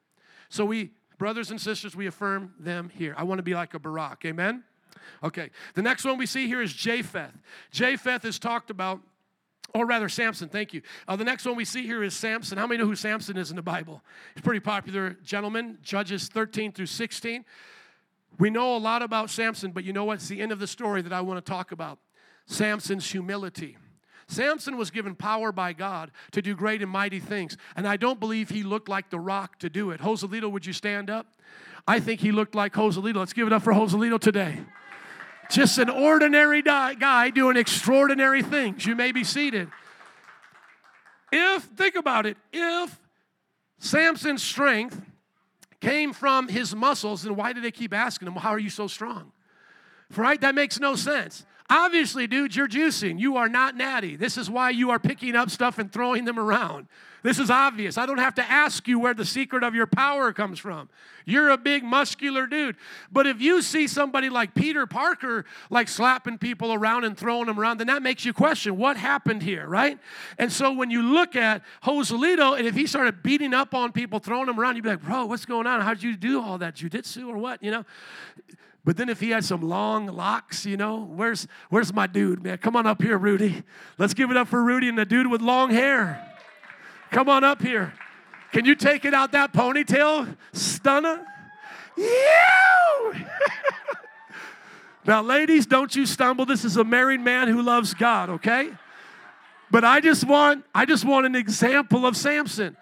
So we, brothers and sisters, we affirm them here. I want to be like a Barak. Amen? Okay. The next one we see here is Jephthah. Jephthah is talked about or rather Samson, thank you. Uh, the next one we see here is Samson. How many know who Samson is in the Bible? He's a pretty popular gentleman, Judges 13 through 16. We know a lot about Samson, but you know what? It's the end of the story that I want to talk about Samson's humility. Samson was given power by God to do great and mighty things, and I don't believe he looked like the rock to do it. Joselito, would you stand up? I think he looked like Joselito. Let's give it up for Joselito today. Just an ordinary guy doing extraordinary things. You may be seated. If, think about it, if Samson's strength came from his muscles, then why did they keep asking him, How are you so strong? Right? That makes no sense. Obviously, dude, you're juicing. You are not natty. This is why you are picking up stuff and throwing them around. This is obvious. I don't have to ask you where the secret of your power comes from. You're a big, muscular dude. But if you see somebody like Peter Parker, like slapping people around and throwing them around, then that makes you question what happened here, right? And so when you look at Joselito, and if he started beating up on people, throwing them around, you'd be like, bro, what's going on? How'd you do all that? Jiu-jitsu or what? You know? But then if he had some long locks, you know, where's where's my dude, man? Come on up here, Rudy. Let's give it up for Rudy and the dude with long hair. Come on up here. Can you take it out that ponytail, stunner? You! now, ladies, don't you stumble. This is a married man who loves God, okay? But I just want, I just want an example of Samson.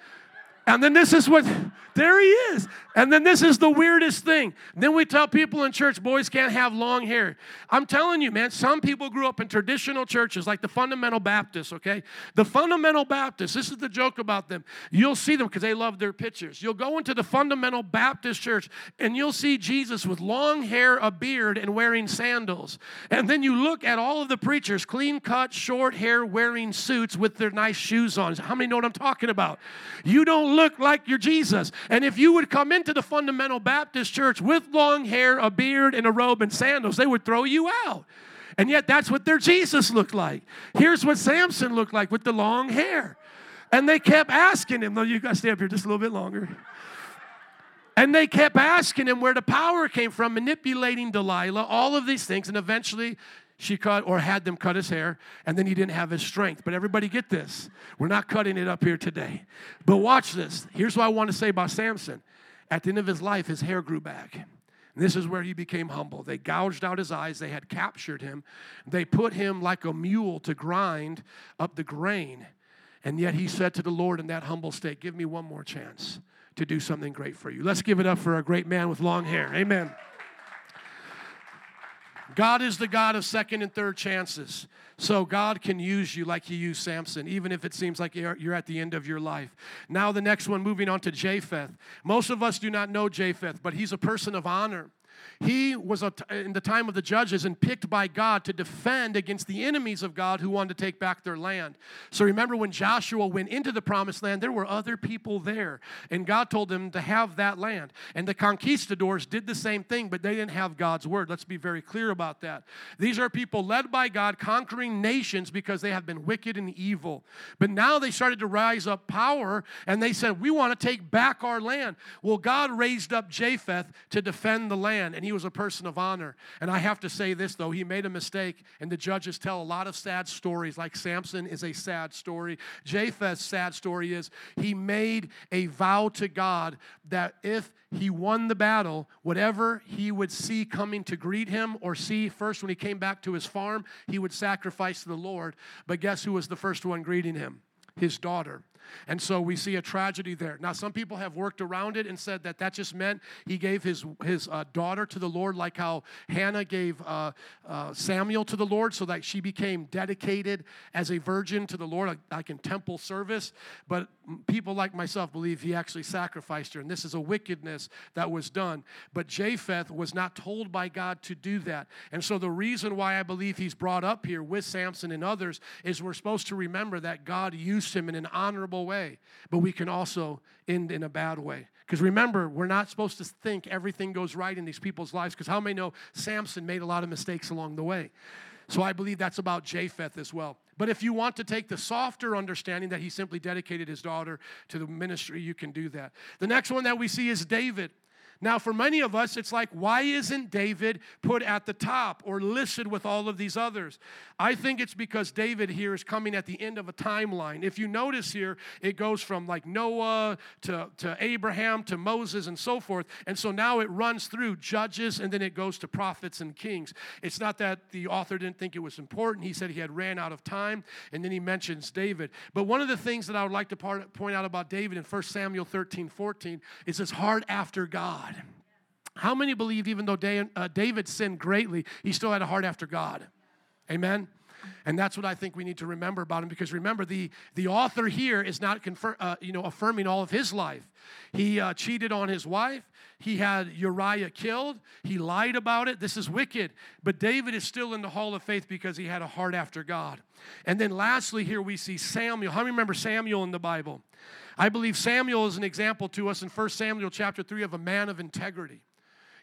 And then this is what there he is. And then this is the weirdest thing. Then we tell people in church boys can't have long hair. I'm telling you, man, some people grew up in traditional churches like the Fundamental Baptists, okay? The Fundamental Baptists, this is the joke about them. You'll see them because they love their pictures. You'll go into the Fundamental Baptist church and you'll see Jesus with long hair, a beard, and wearing sandals. And then you look at all of the preachers, clean cut, short hair, wearing suits with their nice shoes on. How many know what I'm talking about? You don't look like your Jesus. And if you would come into the fundamental Baptist church with long hair, a beard, and a robe and sandals, they would throw you out. And yet, that's what their Jesus looked like. Here's what Samson looked like with the long hair. And they kept asking him, though, you got to stay up here just a little bit longer. And they kept asking him where the power came from, manipulating Delilah, all of these things. And eventually, she cut or had them cut his hair, and then he didn't have his strength. But everybody get this. We're not cutting it up here today. But watch this. Here's what I want to say about Samson. At the end of his life, his hair grew back. This is where he became humble. They gouged out his eyes. They had captured him. They put him like a mule to grind up the grain. And yet he said to the Lord in that humble state, Give me one more chance to do something great for you. Let's give it up for a great man with long hair. Amen. God is the God of second and third chances. So God can use you like he used Samson, even if it seems like you're at the end of your life. Now, the next one, moving on to Jephthah. Most of us do not know Jephthah, but he's a person of honor. He was in the time of the judges and picked by God to defend against the enemies of God who wanted to take back their land. So remember when Joshua went into the promised land, there were other people there, and God told them to have that land. And the conquistadors did the same thing, but they didn't have God's word. Let's be very clear about that. These are people led by God conquering nations because they have been wicked and evil. But now they started to rise up power and they said, We want to take back our land. Well, God raised up Jephthah to defend the land and he was a person of honor. And I have to say this, though, he made a mistake, and the judges tell a lot of sad stories, like Samson is a sad story. Jephthah's sad story is he made a vow to God that if he won the battle, whatever he would see coming to greet him or see first when he came back to his farm, he would sacrifice to the Lord. But guess who was the first one greeting him? His daughter. And so we see a tragedy there. Now, some people have worked around it and said that that just meant he gave his, his uh, daughter to the Lord, like how Hannah gave uh, uh, Samuel to the Lord, so that she became dedicated as a virgin to the Lord, like, in temple service. But people like myself believe he actually sacrificed her, and this is a wickedness that was done. But Jephthah was not told by God to do that. And so the reason why I believe he's brought up here with Samson and others is we're supposed to remember that God used him in an honorable way, but we can also end in a bad way. Because remember, we're not supposed to think everything goes right in these people's lives, because how many know Samson made a lot of mistakes along the way? So I believe that's about Jephthah as well. But if you want to take the softer understanding that he simply dedicated his daughter to the ministry, you can do that. The next one that we see is David. Now, for many of us, it's like, why isn't David put at the top or listed with all of these others? I think it's because David here is coming at the end of a timeline. If you notice here, it goes from like Noah to, to Abraham to Moses and so forth. And so now it runs through judges and then it goes to prophets and kings. It's not that the author didn't think it was important. He said he had ran out of time and then he mentions David. But one of the things that I would like to point out about David in 1 Samuel 13 14 is his heart after God. How many believe even though uh, David sinned greatly, he still had a heart after God? Amen? And that's what I think we need to remember about him because remember, the, the author here is not uh, you know, affirming all of his life. He uh, cheated on his wife. He had Uriah killed. He lied about it. This is wicked. But David is still in the hall of faith because he had a heart after God. And then lastly, here we see Samuel. How many remember Samuel in the Bible? I believe Samuel is an example to us in 1 Samuel chapter 3 of a man of integrity.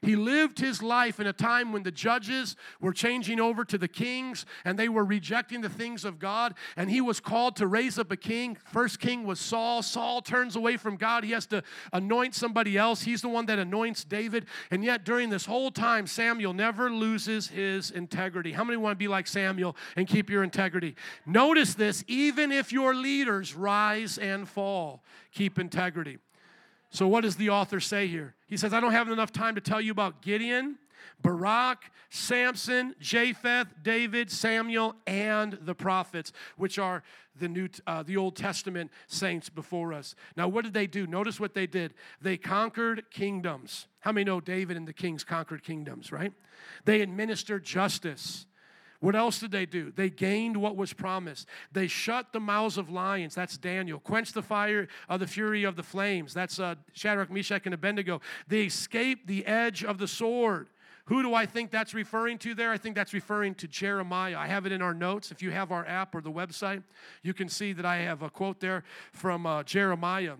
He lived his life in a time when the judges were changing over to the kings and they were rejecting the things of God. And he was called to raise up a king. First king was Saul. Saul turns away from God. He has to anoint somebody else. He's the one that anoints David. And yet, during this whole time, Samuel never loses his integrity. How many want to be like Samuel and keep your integrity? Notice this even if your leaders rise and fall, keep integrity. So, what does the author say here? He says, I don't have enough time to tell you about Gideon, Barak, Samson, Jephthah, David, Samuel, and the prophets, which are the New, uh, the Old Testament saints before us. Now, what did they do? Notice what they did. They conquered kingdoms. How many know David and the kings conquered kingdoms, right? They administered justice. What else did they do? They gained what was promised. They shut the mouths of lions. That's Daniel. Quenched the fire of the fury of the flames. That's uh, Shadrach, Meshach, and Abednego. They escaped the edge of the sword. Who do I think that's referring to there? I think that's referring to Jeremiah. I have it in our notes. If you have our app or the website, you can see that I have a quote there from uh, Jeremiah.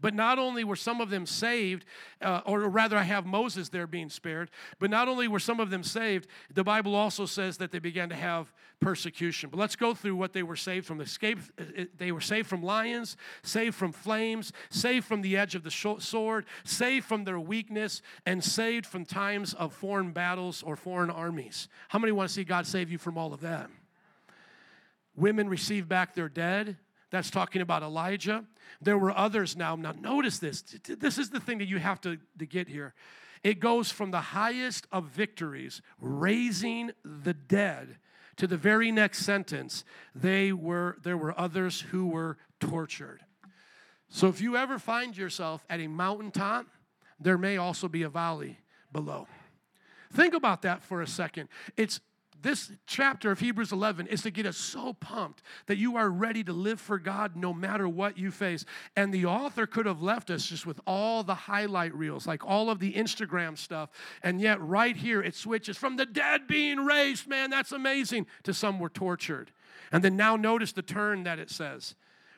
But not only were some of them saved, uh, or rather, I have Moses there being spared, but not only were some of them saved, the Bible also says that they began to have persecution. But let's go through what they were saved from. Escape, uh, they were saved from lions, saved from flames, saved from the edge of the sword, saved from their weakness, and saved from times of foreign battles or foreign armies. How many want to see God save you from all of that? Women receive back their dead. That's talking about Elijah. There were others now. Now, notice this. This is the thing that you have to, to get here. It goes from the highest of victories, raising the dead, to the very next sentence, they were, there were others who were tortured. So if you ever find yourself at a mountaintop, there may also be a valley below. Think about that for a second. It's this chapter of Hebrews 11 is to get us so pumped that you are ready to live for God no matter what you face. And the author could have left us just with all the highlight reels, like all of the Instagram stuff. And yet, right here, it switches from the dead being raised, man, that's amazing, to some were tortured. And then now notice the turn that it says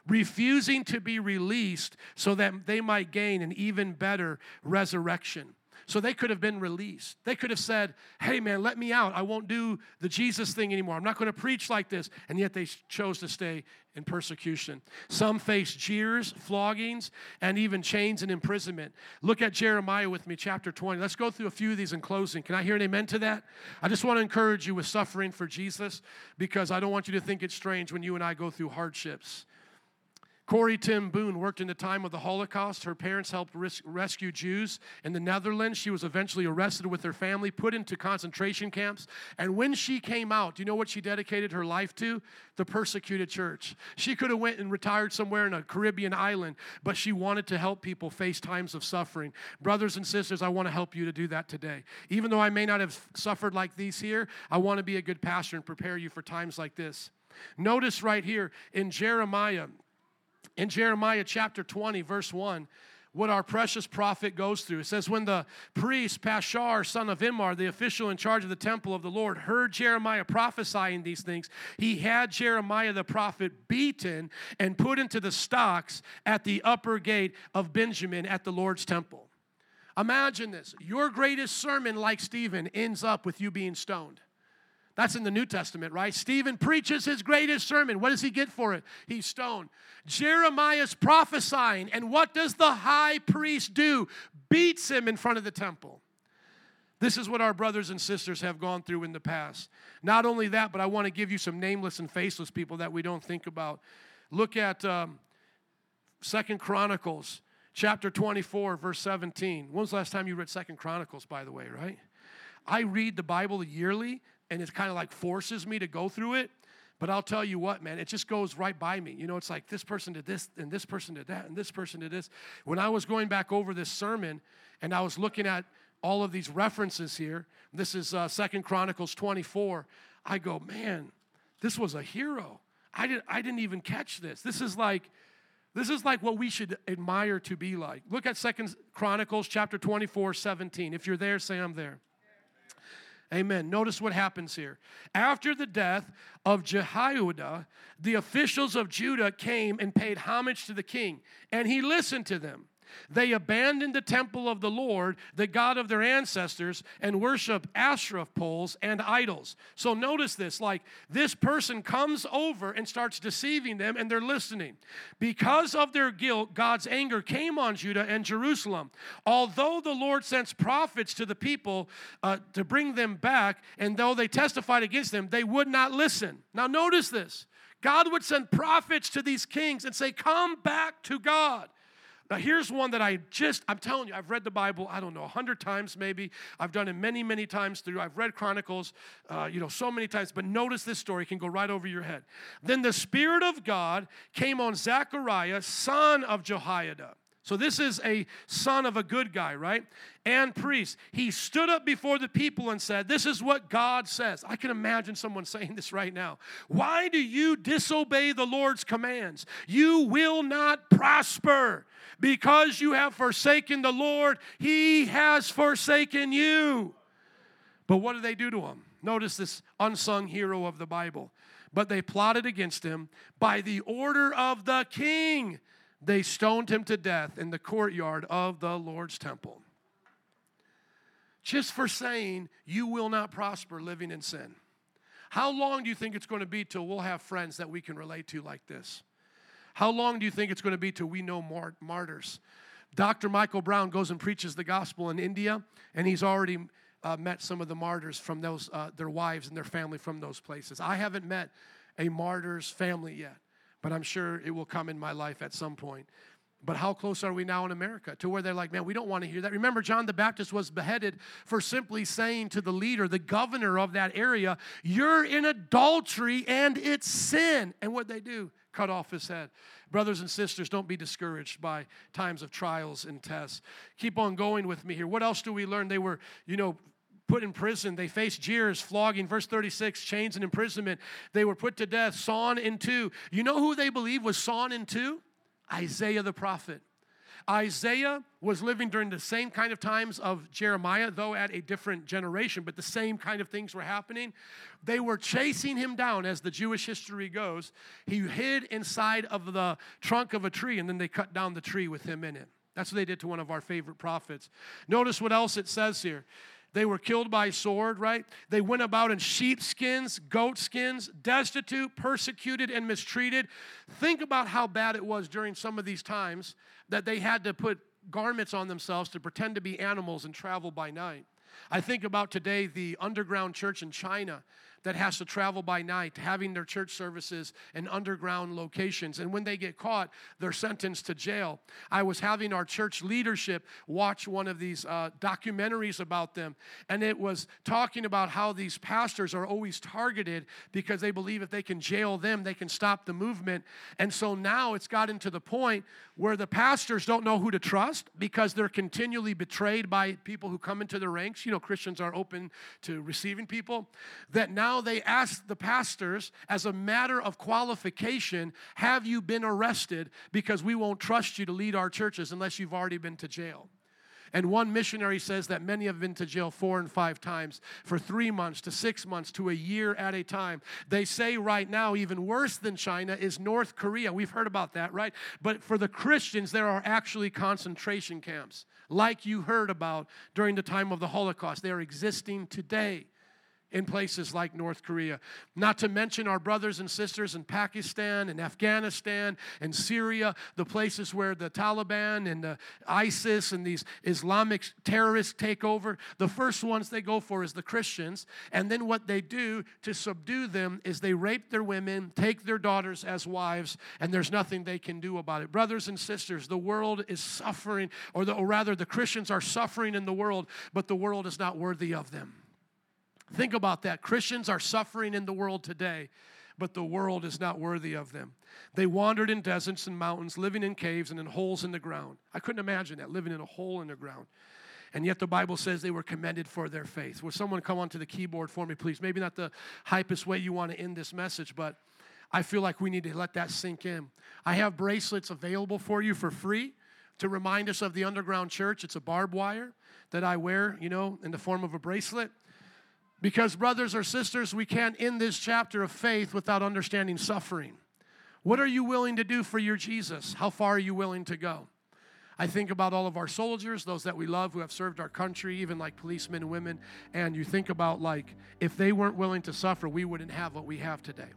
refusing to be released so that they might gain an even better resurrection. So they could have been released. They could have said, Hey, man, let me out. I won't do the Jesus thing anymore. I'm not going to preach like this. And yet they chose to stay in persecution. Some faced jeers, floggings, and even chains and imprisonment. Look at Jeremiah with me, chapter 20. Let's go through a few of these in closing. Can I hear an amen to that? I just want to encourage you with suffering for Jesus because I don't want you to think it's strange when you and I go through hardships. Corrie ten Boom worked in the time of the Holocaust. Her parents helped res- rescue Jews in the Netherlands. She was eventually arrested with her family, put into concentration camps. And when she came out, do you know what she dedicated her life to? The persecuted church. She could have went and retired somewhere in a Caribbean island, but she wanted to help people face times of suffering. Brothers and sisters, I want to help you to do that today. Even though I may not have suffered like these here, I want to be a good pastor and prepare you for times like this. Notice right here in Jeremiah in Jeremiah chapter 20, verse 1, what our precious prophet goes through. It says, When the priest, Pashhur, son of Immer, the official in charge of the temple of the Lord, heard Jeremiah prophesying these things, he had Jeremiah the prophet beaten and put into the stocks at the upper gate of Benjamin at the Lord's temple. Imagine this your greatest sermon, like Stephen, ends up with you being stoned. That's in the New Testament, right? Stephen preaches his greatest sermon. What does he get for it? He's stoned. Jeremiah's prophesying, and what does the high priest do? Beats him in front of the temple. This is what our brothers and sisters have gone through in the past. Not only that, but I want to give you some nameless and faceless people that we don't think about. Look at um, Second Chronicles chapter 24, verse 17. When was the last time you read Second Chronicles, by the way, right? I read the Bible yearly and it kind of like forces me to go through it. But I'll tell you what, man, it just goes right by me. You know, it's like this person did this, and this person did that, and this person did this. When I was going back over this sermon and I was looking at all of these references here, this is uh, Second Chronicles 24, I go, man, this was a hero. I, didn't, I didn't even catch this. This is like, this is like what we should admire to be like. Look at Second Chronicles chapter 24, 17. If you're there, say I'm there. Amen. Notice what happens here. After the death of Jehoiada, the officials of Judah came and paid homage to the king, and he listened to them. They abandoned the temple of the Lord, the God of their ancestors, and worship Asherah poles and idols. So notice this like this person comes over and starts deceiving them, and they're listening. Because of their guilt, God's anger came on Judah and Jerusalem. Although the Lord sends prophets to the people uh, to bring them back, and though they testified against them, they would not listen. Now, notice this. God would send prophets to these kings and say, Come back to God. Now, here's one that I just, I'm telling you, I've read the Bible, I don't know, a hundred times maybe. I've done it many, many times through. I've read Chronicles, uh, you know, so many times. But notice this story can go right over your head. Then the Spirit of God came on Zechariah, son of Jehoiada. So this is a son of a good guy, right? And priest. He stood up before the people and said, This is what God says. I can imagine someone saying this right now. Why do you disobey the Lord's commands? You will not prosper. Because you have forsaken the Lord, He has forsaken you. But what did they do to him? Notice this unsung hero of the Bible. But they plotted against him by the order of the king. they stoned him to death in the courtyard of the Lord's temple. Just for saying, you will not prosper living in sin. How long do you think it's going to be till we'll have friends that we can relate to like this? How long do you think it's going to be till we know martyrs? Dr. Michael Brown goes and preaches the gospel in India, and he's already uh, met some of the martyrs from those, uh, their wives and their family from those places. I haven't met a martyr's family yet, but I'm sure it will come in my life at some point. But how close are we now in America to where they're like, man, we don't want to hear that? Remember, John the Baptist was beheaded for simply saying to the leader, the governor of that area, You're in adultery and it's sin. And what they do? Cut off his head. Brothers and sisters, don't be discouraged by times of trials and tests. Keep on going with me here. What else do we learn? They were, you know, put in prison. They faced jeers, flogging, verse 36, chains and imprisonment. They were put to death, sawn in two. You know who they believe was sawn in two? Isaiah the prophet. Isaiah was living during the same kind of times of Jeremiah, though at a different generation, but the same kind of things were happening. They were chasing him down, as the Jewish history goes. He hid inside of the trunk of a tree, and then they cut down the tree with him in it. That's what they did to one of our favorite prophets. Notice what else it says here. They were killed by sword, right? They went about in sheepskins, goatskins, destitute, persecuted, and mistreated. Think about how bad it was during some of these times that they had to put garments on themselves to pretend to be animals and travel by night. I think about today the underground church in China that has to travel by night, having their church services in underground locations. And when they get caught, they're sentenced to jail. I was having our church leadership watch one of these uh, documentaries about them, and it was talking about how these pastors are always targeted because they believe if they can jail them, they can stop the movement. And so now it's gotten to the point where the pastors don't know who to trust because they're continually betrayed by people who come into the ranks. You know, Christians are open to receiving people. That now now they ask the pastors, as a matter of qualification, have you been arrested? Because we won't trust you to lead our churches unless you've already been to jail. And one missionary says that many have been to jail four and five times for three months to six months to a year at a time. They say right now, even worse than China is North Korea. We've heard about that, right? But for the Christians, there are actually concentration camps, like you heard about during the time of the Holocaust. They are existing today in places like North Korea. Not to mention our brothers and sisters in Pakistan and Afghanistan and Syria, the places where the Taliban and the ISIS and these Islamic terrorists take over. The first ones they go for is the Christians. And then what they do to subdue them is they rape their women, take their daughters as wives, and there's nothing they can do about it. Brothers and sisters, the world is suffering, or, the, or rather, the Christians are suffering in the world, but the world is not worthy of them. Think about that. Christians are suffering in the world today, but the world is not worthy of them. They wandered in deserts and mountains, living in caves and in holes in the ground. I couldn't imagine that, living in a hole in the ground. And yet the Bible says they were commended for their faith. Will someone come onto the keyboard for me, please? Maybe not the hypest way you want to end this message, but I feel like we need to let that sink in. I have bracelets available for you for free to remind us of the underground church. It's a barbed wire that I wear, you know, in the form of a bracelet. Because, brothers or sisters, we can't end this chapter of faith without understanding suffering. What are you willing to do for your Jesus? How far are you willing to go? I think about all of our soldiers, those that we love who have served our country, even like policemen and women, and you think about like if they weren't willing to suffer, we wouldn't have what we have today.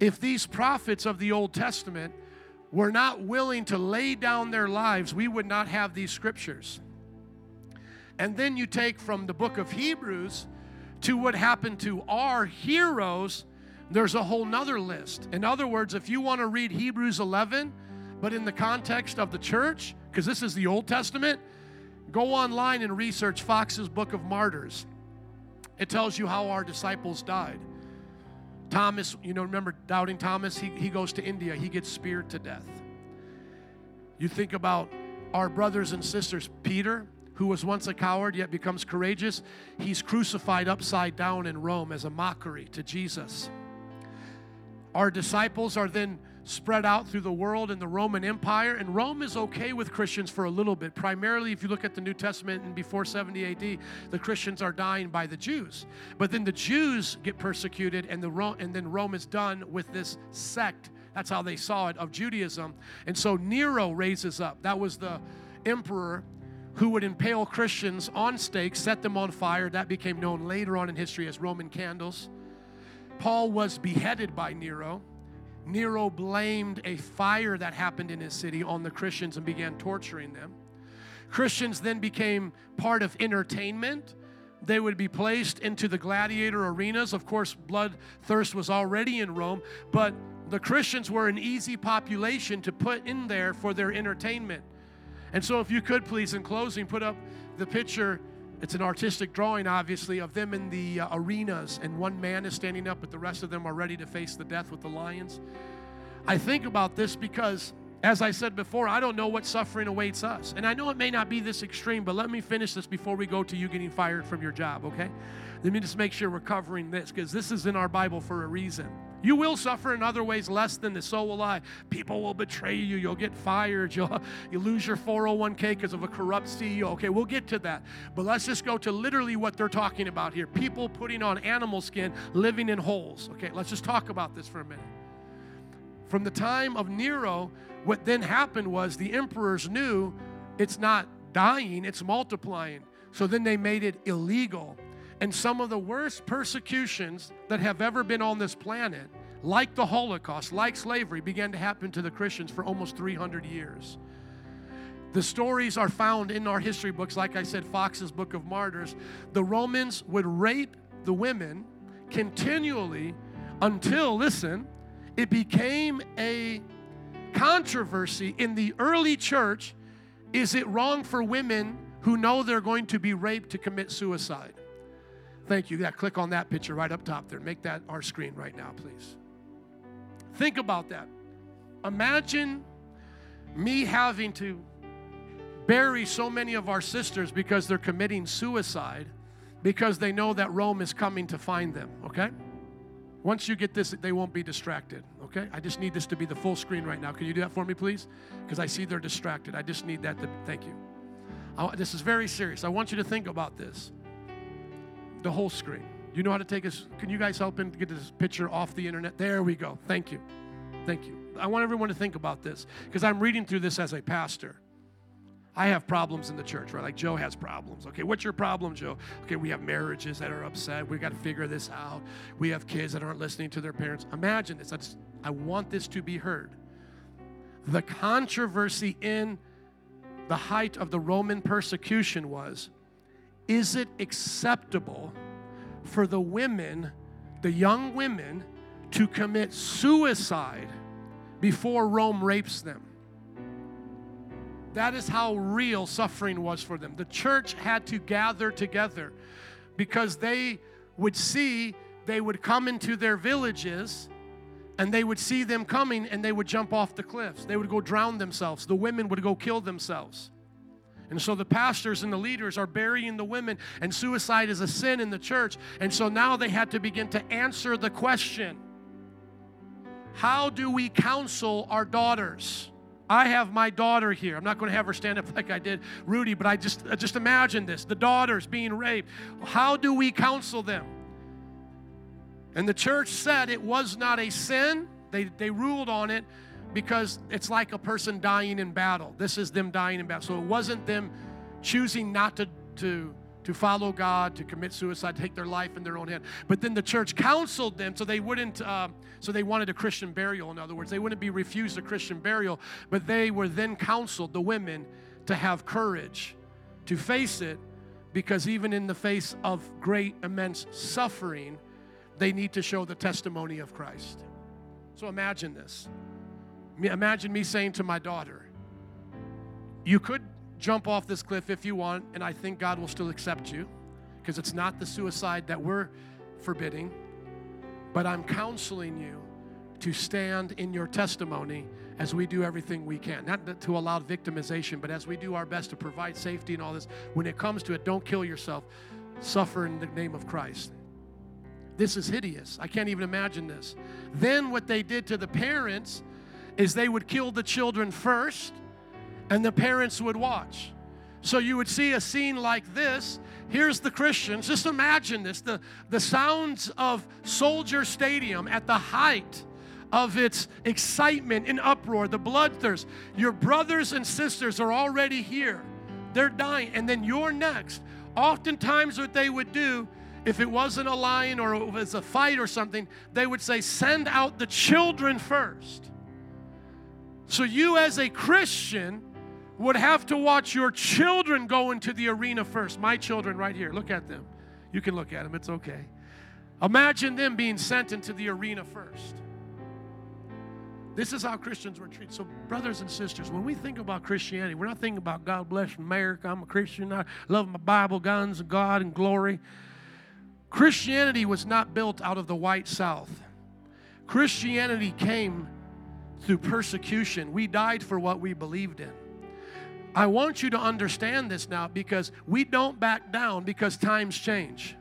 If these prophets of the Old Testament were not willing to lay down their lives, we would not have these scriptures. And then you take from the book of Hebrews to what happened to our heroes, there's a whole nother list. In other words, if you want to read Hebrews 11, but in the context of the church, because this is the Old Testament, go online and research Fox's Book of Martyrs. It tells you how our disciples died. Thomas, you know, remember doubting Thomas? He, he goes to India, he gets speared to death. You think about our brothers and sisters, Peter, who was once a coward yet becomes courageous, he's crucified upside down in Rome as a mockery to Jesus. Our disciples are then spread out through the world in the Roman Empire, and Rome is okay with Christians for a little bit. Primarily, if you look at the New Testament and before 70 AD, the Christians are dying by the Jews. But then the Jews get persecuted, and, the Ro- and then Rome is done with this sect That's how they saw it of Judaism. And so Nero raises up. That was the emperor who would impale Christians on stakes, set them on fire. That became known later on in history as Roman candles. Paul was beheaded by Nero. Nero blamed a fire that happened in his city on the Christians and began torturing them. Christians then became part of entertainment. They would be placed into the gladiator arenas. Of course, bloodthirst was already in Rome, but the Christians were an easy population to put in there for their entertainment. And so, if you could please, in closing, put up the picture. It's an artistic drawing, obviously, of them in the uh, arenas, and one man is standing up, but the rest of them are ready to face the death with the lions. I think about this because, as I said before, I don't know what suffering awaits us. And I know it may not be this extreme, but let me finish this before we go to you getting fired from your job, okay? Let me just make sure we're covering this because this is in our Bible for a reason. You will suffer in other ways less than this, so will I. People will betray you. You'll get fired. You'll, you lose your 401k because of a corrupt CEO. Okay, we'll get to that. But let's just go to literally what they're talking about here people putting on animal skin, living in holes. Okay, let's just talk about this for a minute. From the time of Nero, what then happened was the emperors knew it's not dying, it's multiplying. So then they made it illegal and some of the worst persecutions that have ever been on this planet, like the Holocaust, like slavery, began to happen to the Christians for almost 300 years. The stories are found in our history books, like I said, Foxe's Book of Martyrs. The Romans would rape the women continually until, listen, it became a controversy in the early church. Is it wrong for women who know they're going to be raped to commit suicide? Thank you. Yeah, click on that picture right up top there. Make that our screen right now, please. Think about that. Imagine me having to bury so many of our sisters because they're committing suicide because they know that Rome is coming to find them, okay? Once you get this, they won't be distracted, okay? I just need this to be the full screen right now. Can you do that for me, please? Because I see they're distracted. I just need that to, thank you. I, this is very serious. I want you to think about this the whole screen. You know how to take us? Can you guys help him get this picture off the internet? There we go. Thank you. Thank you. I want everyone to think about this because I'm reading through this as a pastor. I have problems in the church, right? Like Joe has problems. Okay, what's your problem, Joe? Okay, we have marriages that are upset. We got to figure this out. We have kids that aren't listening to their parents. Imagine this. I, just, I want this to be heard. The controversy in the height of the Roman persecution was is it acceptable for the women, the young women, to commit suicide before Rome rapes them? That is how real suffering was for them. The church had to gather together because they would see, they would come into their villages and they would see them coming and they would jump off the cliffs. They would go drown themselves. The women would go kill themselves. And so the pastors and the leaders are burying the women, and suicide is a sin in the church. And so now they had to begin to answer the question How do we counsel our daughters? I have my daughter here. I'm not going to have her stand up like I did Rudy, but I just just imagine this: the daughters being raped. How do we counsel them? And the church said it was not a sin. They, they ruled on it, because it's like a person dying in battle. This is them dying in battle. So it wasn't them choosing not to, to, to follow God, to commit suicide, take their life in their own hand. But then the church counseled them so they wouldn't, uh, so they wanted a Christian burial, in other words. They wouldn't be refused a Christian burial, but they were then counseled, the women, to have courage, to face it, because even in the face of great, immense suffering, they need to show the testimony of Christ. So imagine this. Imagine me saying to my daughter, You could jump off this cliff if you want, and I think God will still accept you because it's not the suicide that we're forbidding, but I'm counseling you to stand in your testimony as we do everything we can. Not to allow victimization, but as we do our best to provide safety and all this. When it comes to it, don't kill yourself. Suffer in the name of Christ. This is hideous. I can't even imagine this. Then, what they did to the parents is they would kill the children first and the parents would watch. So you would see a scene like this. Here's the Christians. Just imagine this the, the sounds of Soldier Stadium at the height of its excitement and uproar, the bloodthirst. Your brothers and sisters are already here. They're dying, and then you're next. Oftentimes, what they would do, if it wasn't a lion or it was a fight or something, they would say, Send out the children first. So, you as a Christian would have to watch your children go into the arena first. My children, right here, look at them. You can look at them, it's okay. Imagine them being sent into the arena first. This is how Christians were treated. So, brothers and sisters, when we think about Christianity, we're not thinking about God bless America. I'm a Christian. I love my Bible, guns, and God, and glory. Christianity was not built out of the white South. Christianity came through persecution. We died for what we believed in. I want you to understand this now because we don't back down because times change.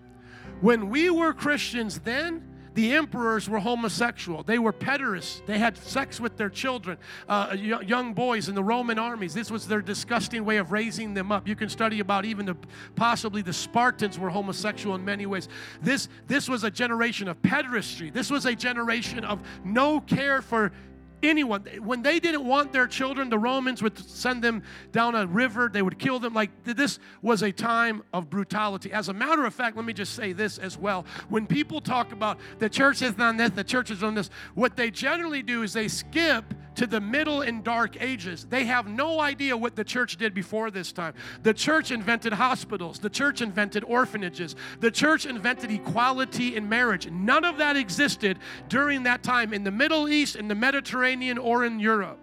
When we were Christians then, the emperors were homosexual. They were pederasts. They had sex with their children, uh, young boys in the Roman armies. This was their disgusting way of raising them up. You can study about even the, possibly the Spartans were homosexual in many ways. This, this was a generation of pederasty. This was a generation of no care for anyone. When they didn't want their children, the Romans would send them down a river, they would kill them. Like this was a time of brutality. As a matter of fact, let me just say this as well. When people talk about the church has done this, the church has done this, what they generally do is they skip to the middle and dark ages. They have no idea what the church did before this time. The church invented hospitals, the church invented orphanages, the church invented equality in marriage. None of that existed during that time in the Middle East, in the Mediterranean, or in Europe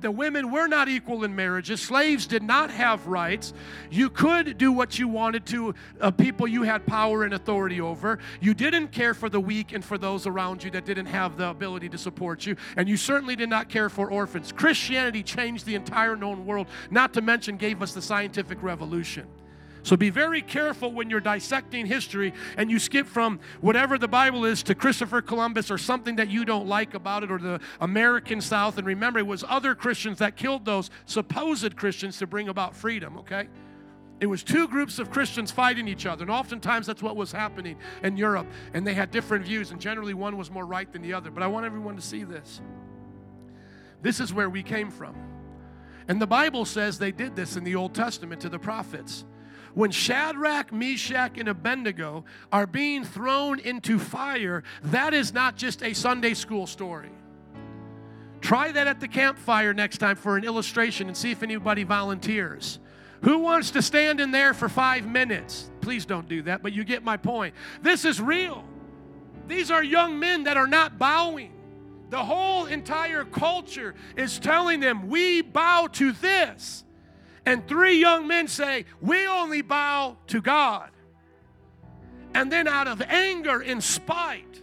the women were not equal in marriages. Slaves did not have rights. You could do what you wanted to uh, people you had power and authority over. You didn't care for the weak and for those around you that didn't have the ability to support you. And you certainly did not care for orphans. Christianity changed the entire known world, not to mention gave us the scientific revolution. So be very careful when you're dissecting history and you skip from whatever the Bible is to Christopher Columbus or something that you don't like about it or the American South. And remember, it was other Christians that killed those supposed Christians to bring about freedom, okay? It was two groups of Christians fighting each other, and oftentimes that's what was happening in Europe. And they had different views, and generally one was more right than the other. But I want everyone to see this. This is where we came from. And the Bible says they did this in the Old Testament to the prophets. When Shadrach, Meshach, and Abednego are being thrown into fire, that is not just a Sunday school story. Try that at the campfire next time for an illustration and see if anybody volunteers. Who wants to stand in there for five minutes? Please don't do that, but you get my point. This is real. These are young men that are not bowing. The whole entire culture is telling them, we bow to this. And three young men say, We only bow to God. And then, out of anger and spite,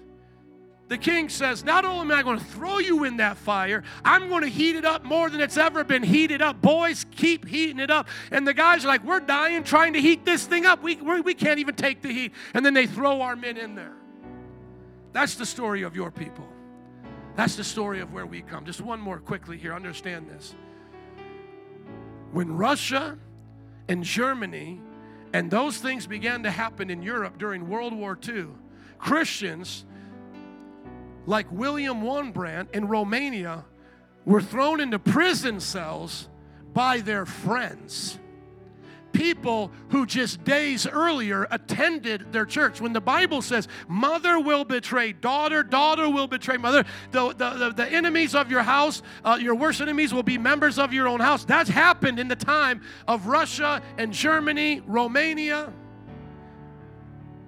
the king says, Not only am I going to throw you in that fire, I'm going to heat it up more than it's ever been heated up. Boys, keep heating it up. And the guys are like, We're dying trying to heat this thing up. We, we can't even take the heat. And then they throw our men in there. That's the story of your people. That's the story of where we come. Just one more quickly here. Understand this when Russia and Germany and those things began to happen in Europe during World War II, Christians like William Wurmbrand in Romania were thrown into prison cells by their friends people who just days earlier attended their church. When the Bible says, Mother will betray daughter, daughter will betray mother, the, the, the, the enemies of your house, uh, your worst enemies will be members of your own house. That's happened in the time of Russia and Germany, Romania.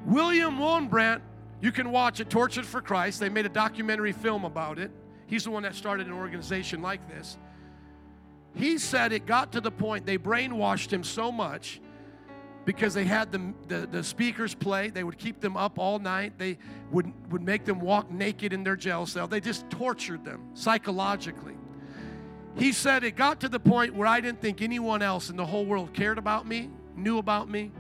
William Wurmbrand, you can watch it, Tortured for Christ. They made a documentary film about it. He's the one that started an organization like this. He said it got to the point they brainwashed him so much because they had the, the, the, speakers play. They would keep them up all night. They would, would make them walk naked in their jail cell. They just tortured them psychologically. He said it got to the point where I didn't think anyone else in the whole world cared about me, knew about me,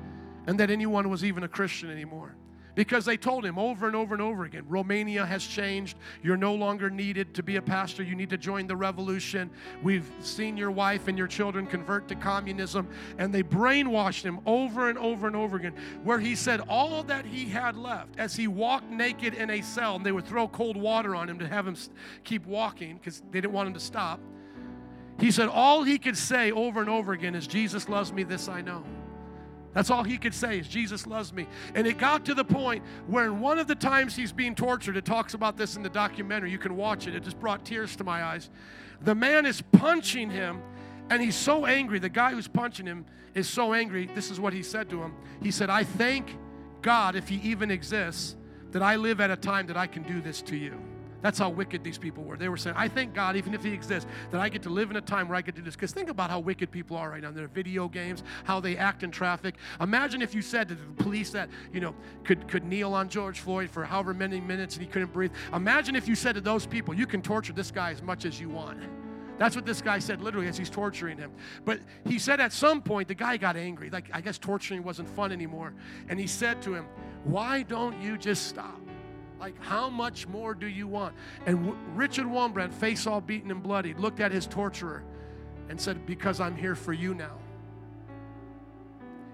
and that anyone was even a Christian anymore because they told him over and over and over again Romania has changed. You're no longer needed to be a pastor. You need to join the revolution. We've seen your wife and your children convert to communism. And they brainwashed him over and over and over again, where he said all that he had left as he walked naked in a cell, and they would throw cold water on him to have him keep walking because they didn't want him to stop. He said all he could say over and over again is, Jesus loves me, this I know. That's all he could say is Jesus loves me. And it got to the point where in one of the times he's being tortured, it talks about this in the documentary. You can watch it. It just brought tears to my eyes. The man is punching him and he's so angry. The guy who's punching him is so angry. This is what he said to him. He said, "I thank God if he even exists that I live at a time that I can do this to you." That's how wicked these people were. They were saying, I thank God, even if He exists, that I get to live in a time where I get to do this. Because think about how wicked people are right now. Their video games, how they act in traffic. Imagine if you said to the police that, you know, could, could kneel on George Floyd for however many minutes and he couldn't breathe. Imagine if you said to those people, you can torture this guy as much as you want. That's what this guy said literally as he's torturing him. But he said at some point, the guy got angry. Like, I guess torturing wasn't fun anymore. And he said to him, Why don't you just stop? Like, how much more do you want? And w- Richard Wurmbrand, face all beaten and bloody, looked at his torturer and said, Because I'm here for you now.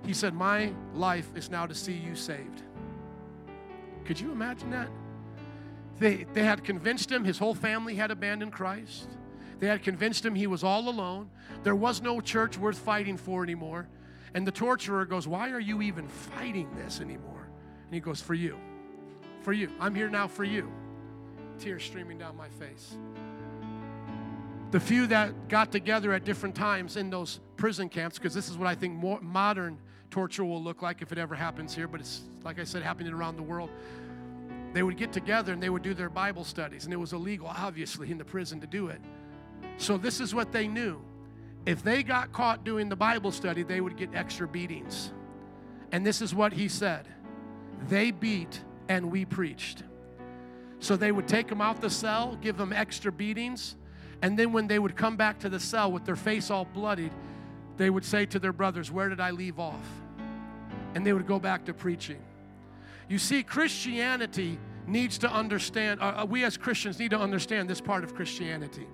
He said, My life is now to see you saved. Could you imagine that? They, they had convinced him his whole family had abandoned Christ. They had convinced him he was all alone. There was no church worth fighting for anymore. And the torturer goes, Why are you even fighting this anymore? And he goes, For you for you. I'm here now for you. Tears streaming down my face. The few that got together at different times in those prison camps, because this is what I think more modern torture will look like if it ever happens here, but it's, like I said, happening around the world. They would get together and they would do their Bible studies, and it was illegal, obviously, in the prison to do it. So, this is what they knew. If they got caught doing the Bible study, they would get extra beatings. And this is what he said they beat and we preached. So they would take them out the cell, give them extra beatings, and then when they would come back to the cell with their face all bloodied, they would say to their brothers, Where did I leave off? And they would go back to preaching. You see, Christianity needs to understand, uh, uh we as Christians need to understand this part of Christianity.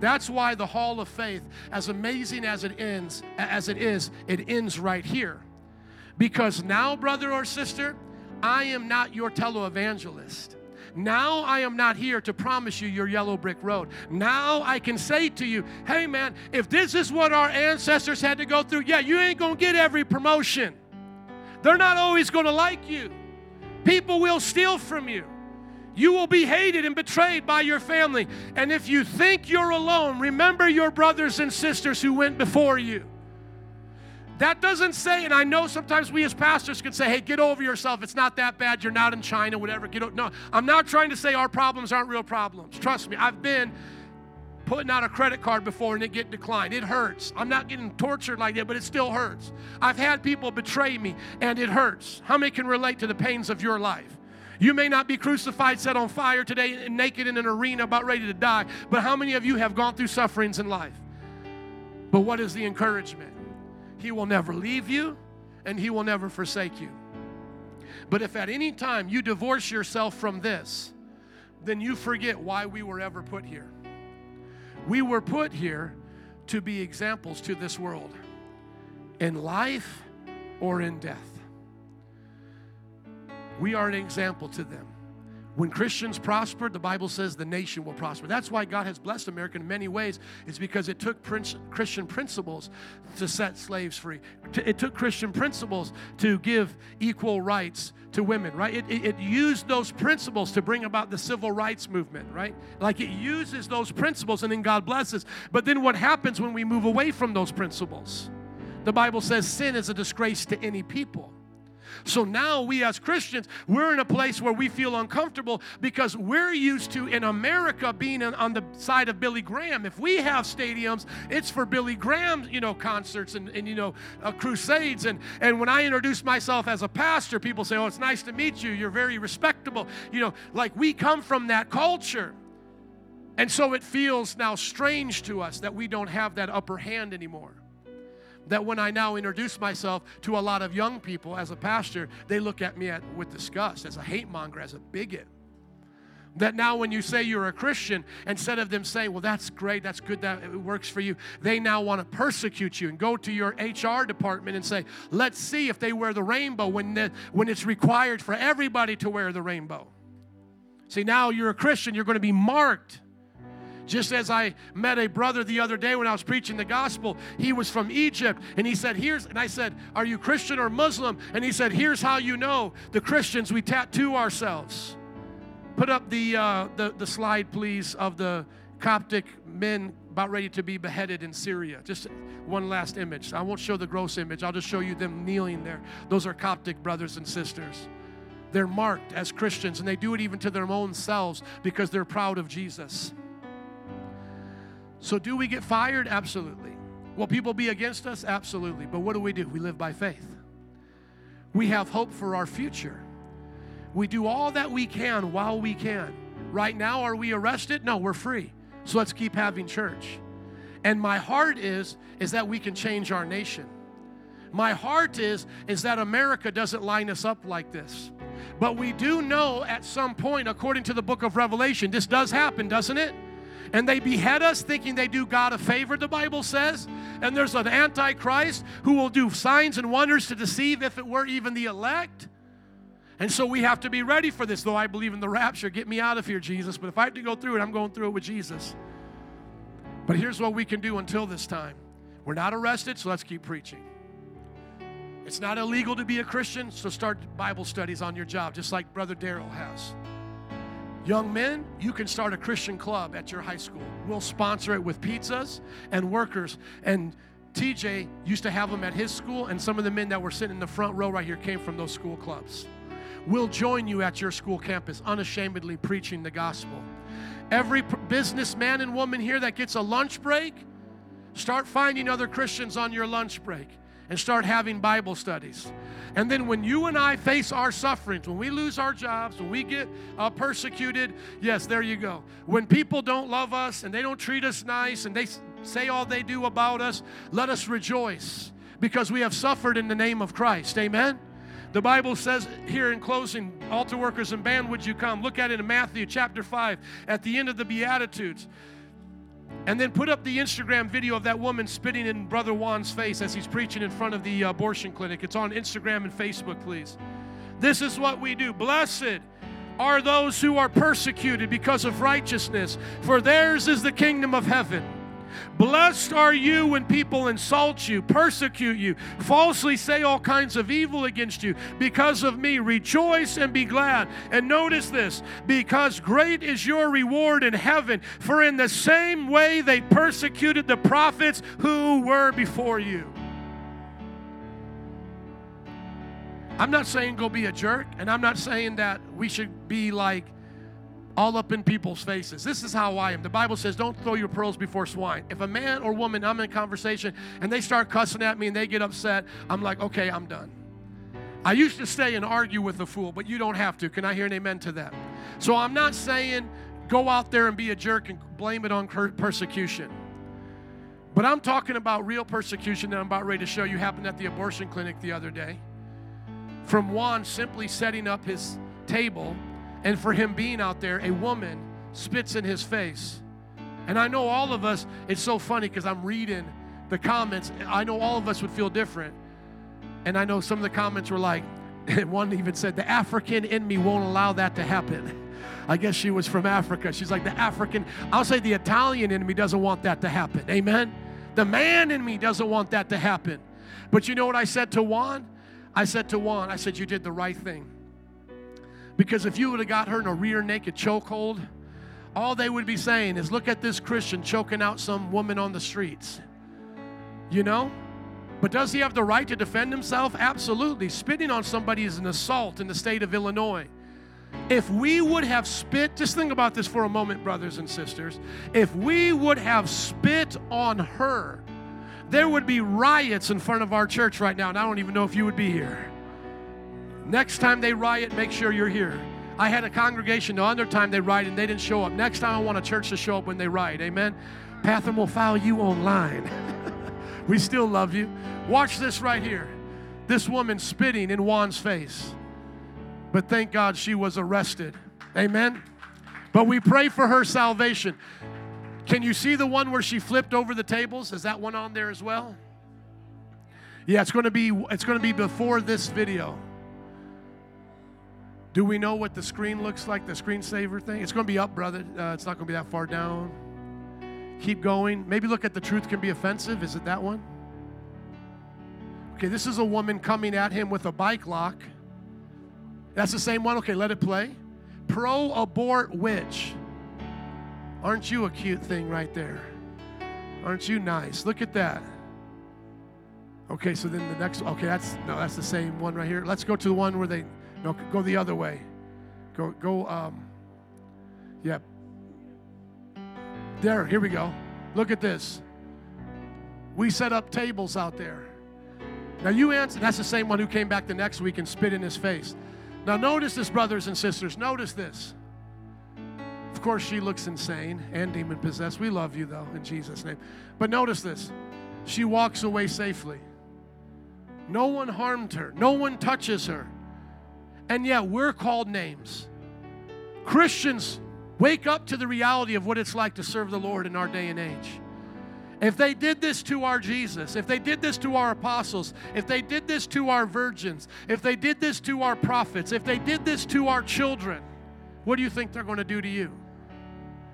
That's why the Hall of Faith, as amazing as it ends, as it is, it ends right here. Because now, brother or sister, I am not your televangelist. Now I am not here to promise you your yellow brick road. Now I can say to you, hey man, if this is what our ancestors had to go through, yeah, you ain't gonna get every promotion. They're not always gonna like you. People will steal from you. You will be hated and betrayed by your family. And if you think you're alone, remember your brothers and sisters who went before you. That doesn't say, and I know sometimes we as pastors can say, hey, get over yourself. It's not that bad. You're not in China, whatever. Get o-. No, I'm not trying to say our problems aren't real problems. Trust me, I've been putting out a credit card before and it get declined. It hurts. I'm not getting tortured like that, but it still hurts. I've had people betray me and it hurts. How many can relate to the pains of your life? You may not be crucified, set on fire today, naked in an arena, about ready to die, but how many of you have gone through sufferings in life? But what is the encouragement? He will never leave you and He will never forsake you. But if at any time you divorce yourself from this, then you forget why we were ever put here. We were put here to be examples to this world in life or in death. We are an example to them. When Christians prosper, the Bible says the nation will prosper. That's why God has blessed America in many ways. It's because it took Christian principles to set slaves free. It took Christian principles to give equal rights to women, right? It, it, it used those principles to bring about the civil rights movement, right? Like it uses those principles and then God blesses. But then what happens when we move away from those principles? The Bible says sin is a disgrace to any people. So now we as Christians, we're in a place where we feel uncomfortable because we're used to in America being on the side of Billy Graham. If we have stadiums, it's for Billy Graham, you know, concerts and, and you know, uh, crusades. And, and when I introduce myself as a pastor, people say, oh, it's nice to meet you. You're very respectable. You know, like we come from that culture. And so it feels now strange to us that we don't have that upper hand anymore. That when I now introduce myself to a lot of young people as a pastor, they look at me at, with disgust as a hate monger, as a bigot. That now, when you say you're a Christian, instead of them saying, Well, that's great, that's good, that it works for you, they now want to persecute you and go to your HR department and say, Let's see if they wear the rainbow when, the, when it's required for everybody to wear the rainbow. See, now you're a Christian, you're going to be marked. Just as I met a brother the other day when I was preaching the gospel, he was from Egypt, and he said, Here's, and I said, Are you Christian or Muslim? And he said, Here's how you know the Christians, we tattoo ourselves. Put up the, uh, the, the slide, please, of the Coptic men about ready to be beheaded in Syria. Just one last image. I won't show the gross image, I'll just show you them kneeling there. Those are Coptic brothers and sisters. They're marked as Christians, and they do it even to their own selves because they're proud of Jesus. So, do we get fired? Absolutely. Will people be against us? Absolutely. But what do we do? We live by faith. We have hope for our future. We do all that we can while we can. Right now, are we arrested? No, we're free. So let's keep having church. And my heart is is that we can change our nation. My heart is is that America doesn't line us up like this. But we do know at some point according to the book of Revelation this does happen, doesn't it? And they behead us thinking they do God a favor, the Bible says. And there's an antichrist who will do signs and wonders to deceive if it were even the elect. And so we have to be ready for this. Though I believe in the rapture, get me out of here, Jesus. But if I have to go through it, I'm going through it with Jesus. But here's what we can do until this time we're not arrested, so let's keep preaching. It's not illegal to be a Christian, so start Bible studies on your job, just like Brother Daryl has. Young men, you can start a Christian club at your high school. We'll sponsor it with pizzas and workers. And TJ used to have them at his school, and some of the men that were sitting in the front row right here came from those school clubs. We'll join you at your school campus, unashamedly preaching the gospel. Every businessman and woman here that gets a lunch break, start finding other Christians on your lunch break and start having Bible studies. And then when you and I face our sufferings, when we lose our jobs, when we get uh, persecuted, yes, there you go. When people don't love us and they don't treat us nice and they say all they do about us, let us rejoice because we have suffered in the name of Christ. Amen. The Bible says here in closing, altar workers and band, would you come? Look at it in Matthew chapter 5 at the end of the Beatitudes. And then put up the Instagram video of that woman spitting in Brother Juan's face as he's preaching in front of the uh, abortion clinic. It's on Instagram and Facebook, please. This is what we do. Blessed are those who are persecuted because of righteousness, for theirs is the kingdom of heaven. Blessed are you when people insult you, persecute you, falsely say all kinds of evil against you because of me. Rejoice and be glad. And notice this because great is your reward in heaven, for in the same way they persecuted the prophets who were before you. I'm not saying go be a jerk, and I'm not saying that we should be like all up in people's faces. This is how I am. The Bible says, don't throw your pearls before swine. If a man or woman, I'm in conversation, and they start cussing at me and they get upset, I'm like, okay, I'm done. I used to stay and argue with a fool, but you don't have to. Can I hear an amen to that? So I'm not saying go out there and be a jerk and blame it on persecution. But I'm talking about real persecution that I'm about ready to show you happened at the abortion clinic the other day. From Juan simply setting up his table and for him being out there, a woman spits in his face. And I know all of us, it's so funny because I'm reading the comments. I know all of us would feel different. And I know some of the comments were like, one even said, the African in me won't allow that to happen. I guess she was from Africa. She's like, the African, I'll say the Italian in me doesn't want that to happen. Amen? The man in me doesn't want that to happen. But you know what I said to Juan? I said to Juan, I said, you did the right thing. Because if you would have got her in a rear naked chokehold, all they would be saying is, look at this Christian choking out some woman on the streets. You know? But does he have the right to defend himself? Absolutely. Spitting on somebody is an assault in the state of Illinois. If we would have spit, just think about this for a moment, brothers and sisters. If we would have spit on her, there would be riots in front of our church right now, and I don't even know if you would be here. Next time they riot, make sure you're here. I had a congregation the other time they riot and they didn't show up. Next time I want a church to show up when they riot. Amen. Patham will file you online. We still love you. Watch this right here. This woman spitting in Juan's face. But thank God she was arrested. Amen. But we pray for her salvation. Can you see the one where she flipped over the tables? Is that one on there as well? Yeah, it's going to be it's going to be before this video. Do we know what the screen looks like, the screensaver thing? It's going to be up, brother. Uh, it's not going to be that far down. Keep going. Maybe look at the truth can be offensive. Is it that one? Okay, this is a woman coming at him with a bike lock. That's the same one. Okay, let it play. Pro abort witch. Aren't you a cute thing right there? Aren't you nice? Look at that. Okay, so then the next okay, that's no, that's the same one right here. Let's go to the one where they no go the other way. Go go um yeah. There, here we go. Look at this. We set up tables out there. Now you answer that's the same one who came back the next week and spit in his face. Now, notice this, brothers and sisters. Notice this. Of course, she looks insane and demon possessed. We love you, though, in Jesus' name. But notice this she walks away safely. No one harmed her, no one touches her. And yet, we're called names. Christians wake up to the reality of what it's like to serve the Lord in our day and age. If they did this to our Jesus, if they did this to our apostles, if they did this to our virgins, if they did this to our prophets, if they did this to our children, what do you think they're going to do to you?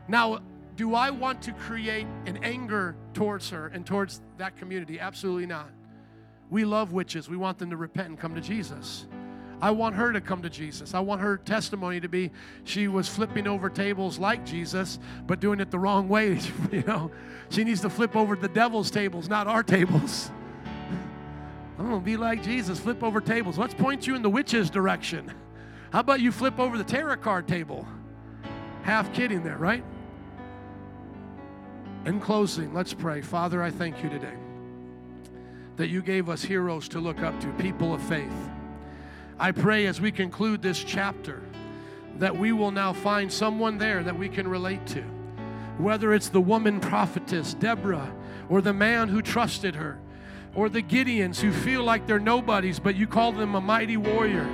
Now, do I want to create an anger towards her and towards that community? Absolutely not. We love witches. We want them to repent and come to Jesus. I want her to come to Jesus. I want her testimony to be she was flipping over tables like Jesus, but doing it the wrong way. you know, she needs to flip over the devil's tables, not our tables. I'm gonna be like Jesus, flip over tables. Let's point you in the witch's direction. How about you flip over the tarot card table? Half kidding there, right? In closing, let's pray. Father, I thank you today that you gave us heroes to look up to, people of faith. I pray as we conclude this chapter that we will now find someone there that we can relate to. Whether it's the woman prophetess, Deborah, or the man who trusted her, or the Gideons who feel like they're nobodies, but you call them a mighty warrior.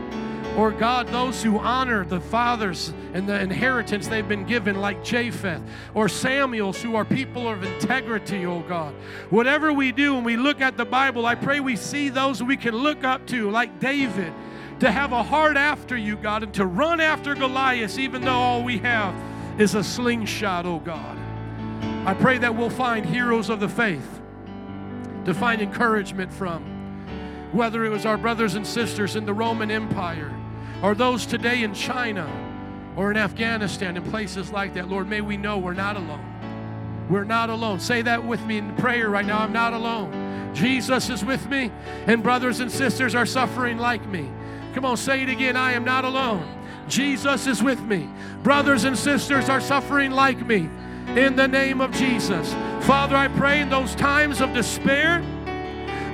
Or God, those who honor the fathers and the inheritance they've been given, like Jephthah, or Samuels, who are people of integrity, oh God. Whatever we do when we look at the Bible, I pray we see those we can look up to, like David to have a heart after you, God, and to run after Goliath, even though all we have is a slingshot, oh God. I pray that we'll find heroes of the faith to find encouragement from, whether it was our brothers and sisters in the Roman Empire or those today in China or in Afghanistan and places like that. Lord, may we know we're not alone. We're not alone. Say that with me in prayer right now. I'm not alone. Jesus is with me, and brothers and sisters are suffering like me. Come on, say it again. I am not alone. Jesus is with me. Brothers and sisters are suffering like me. In the name of Jesus. Father, I pray in those times of despair,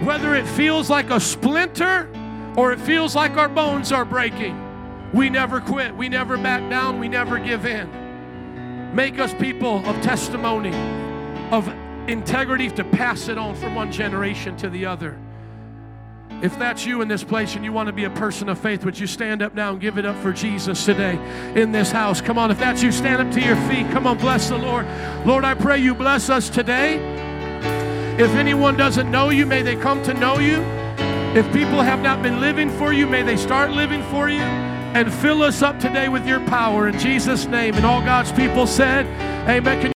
whether it feels like a splinter or it feels like our bones are breaking, we never quit. We never back down. We never give in. Make us people of testimony, of integrity to pass it on from one generation to the other. If that's you in this place and you want to be a person of faith, would you stand up now and give it up for Jesus today in this house? Come on, if that's you, stand up to your feet. Come on, bless the Lord. Lord, I pray you bless us today. If anyone doesn't know you, may they come to know you. If people have not been living for you, may they start living for you. And fill us up today with your power in Jesus' name. And all God's people said, Amen. Can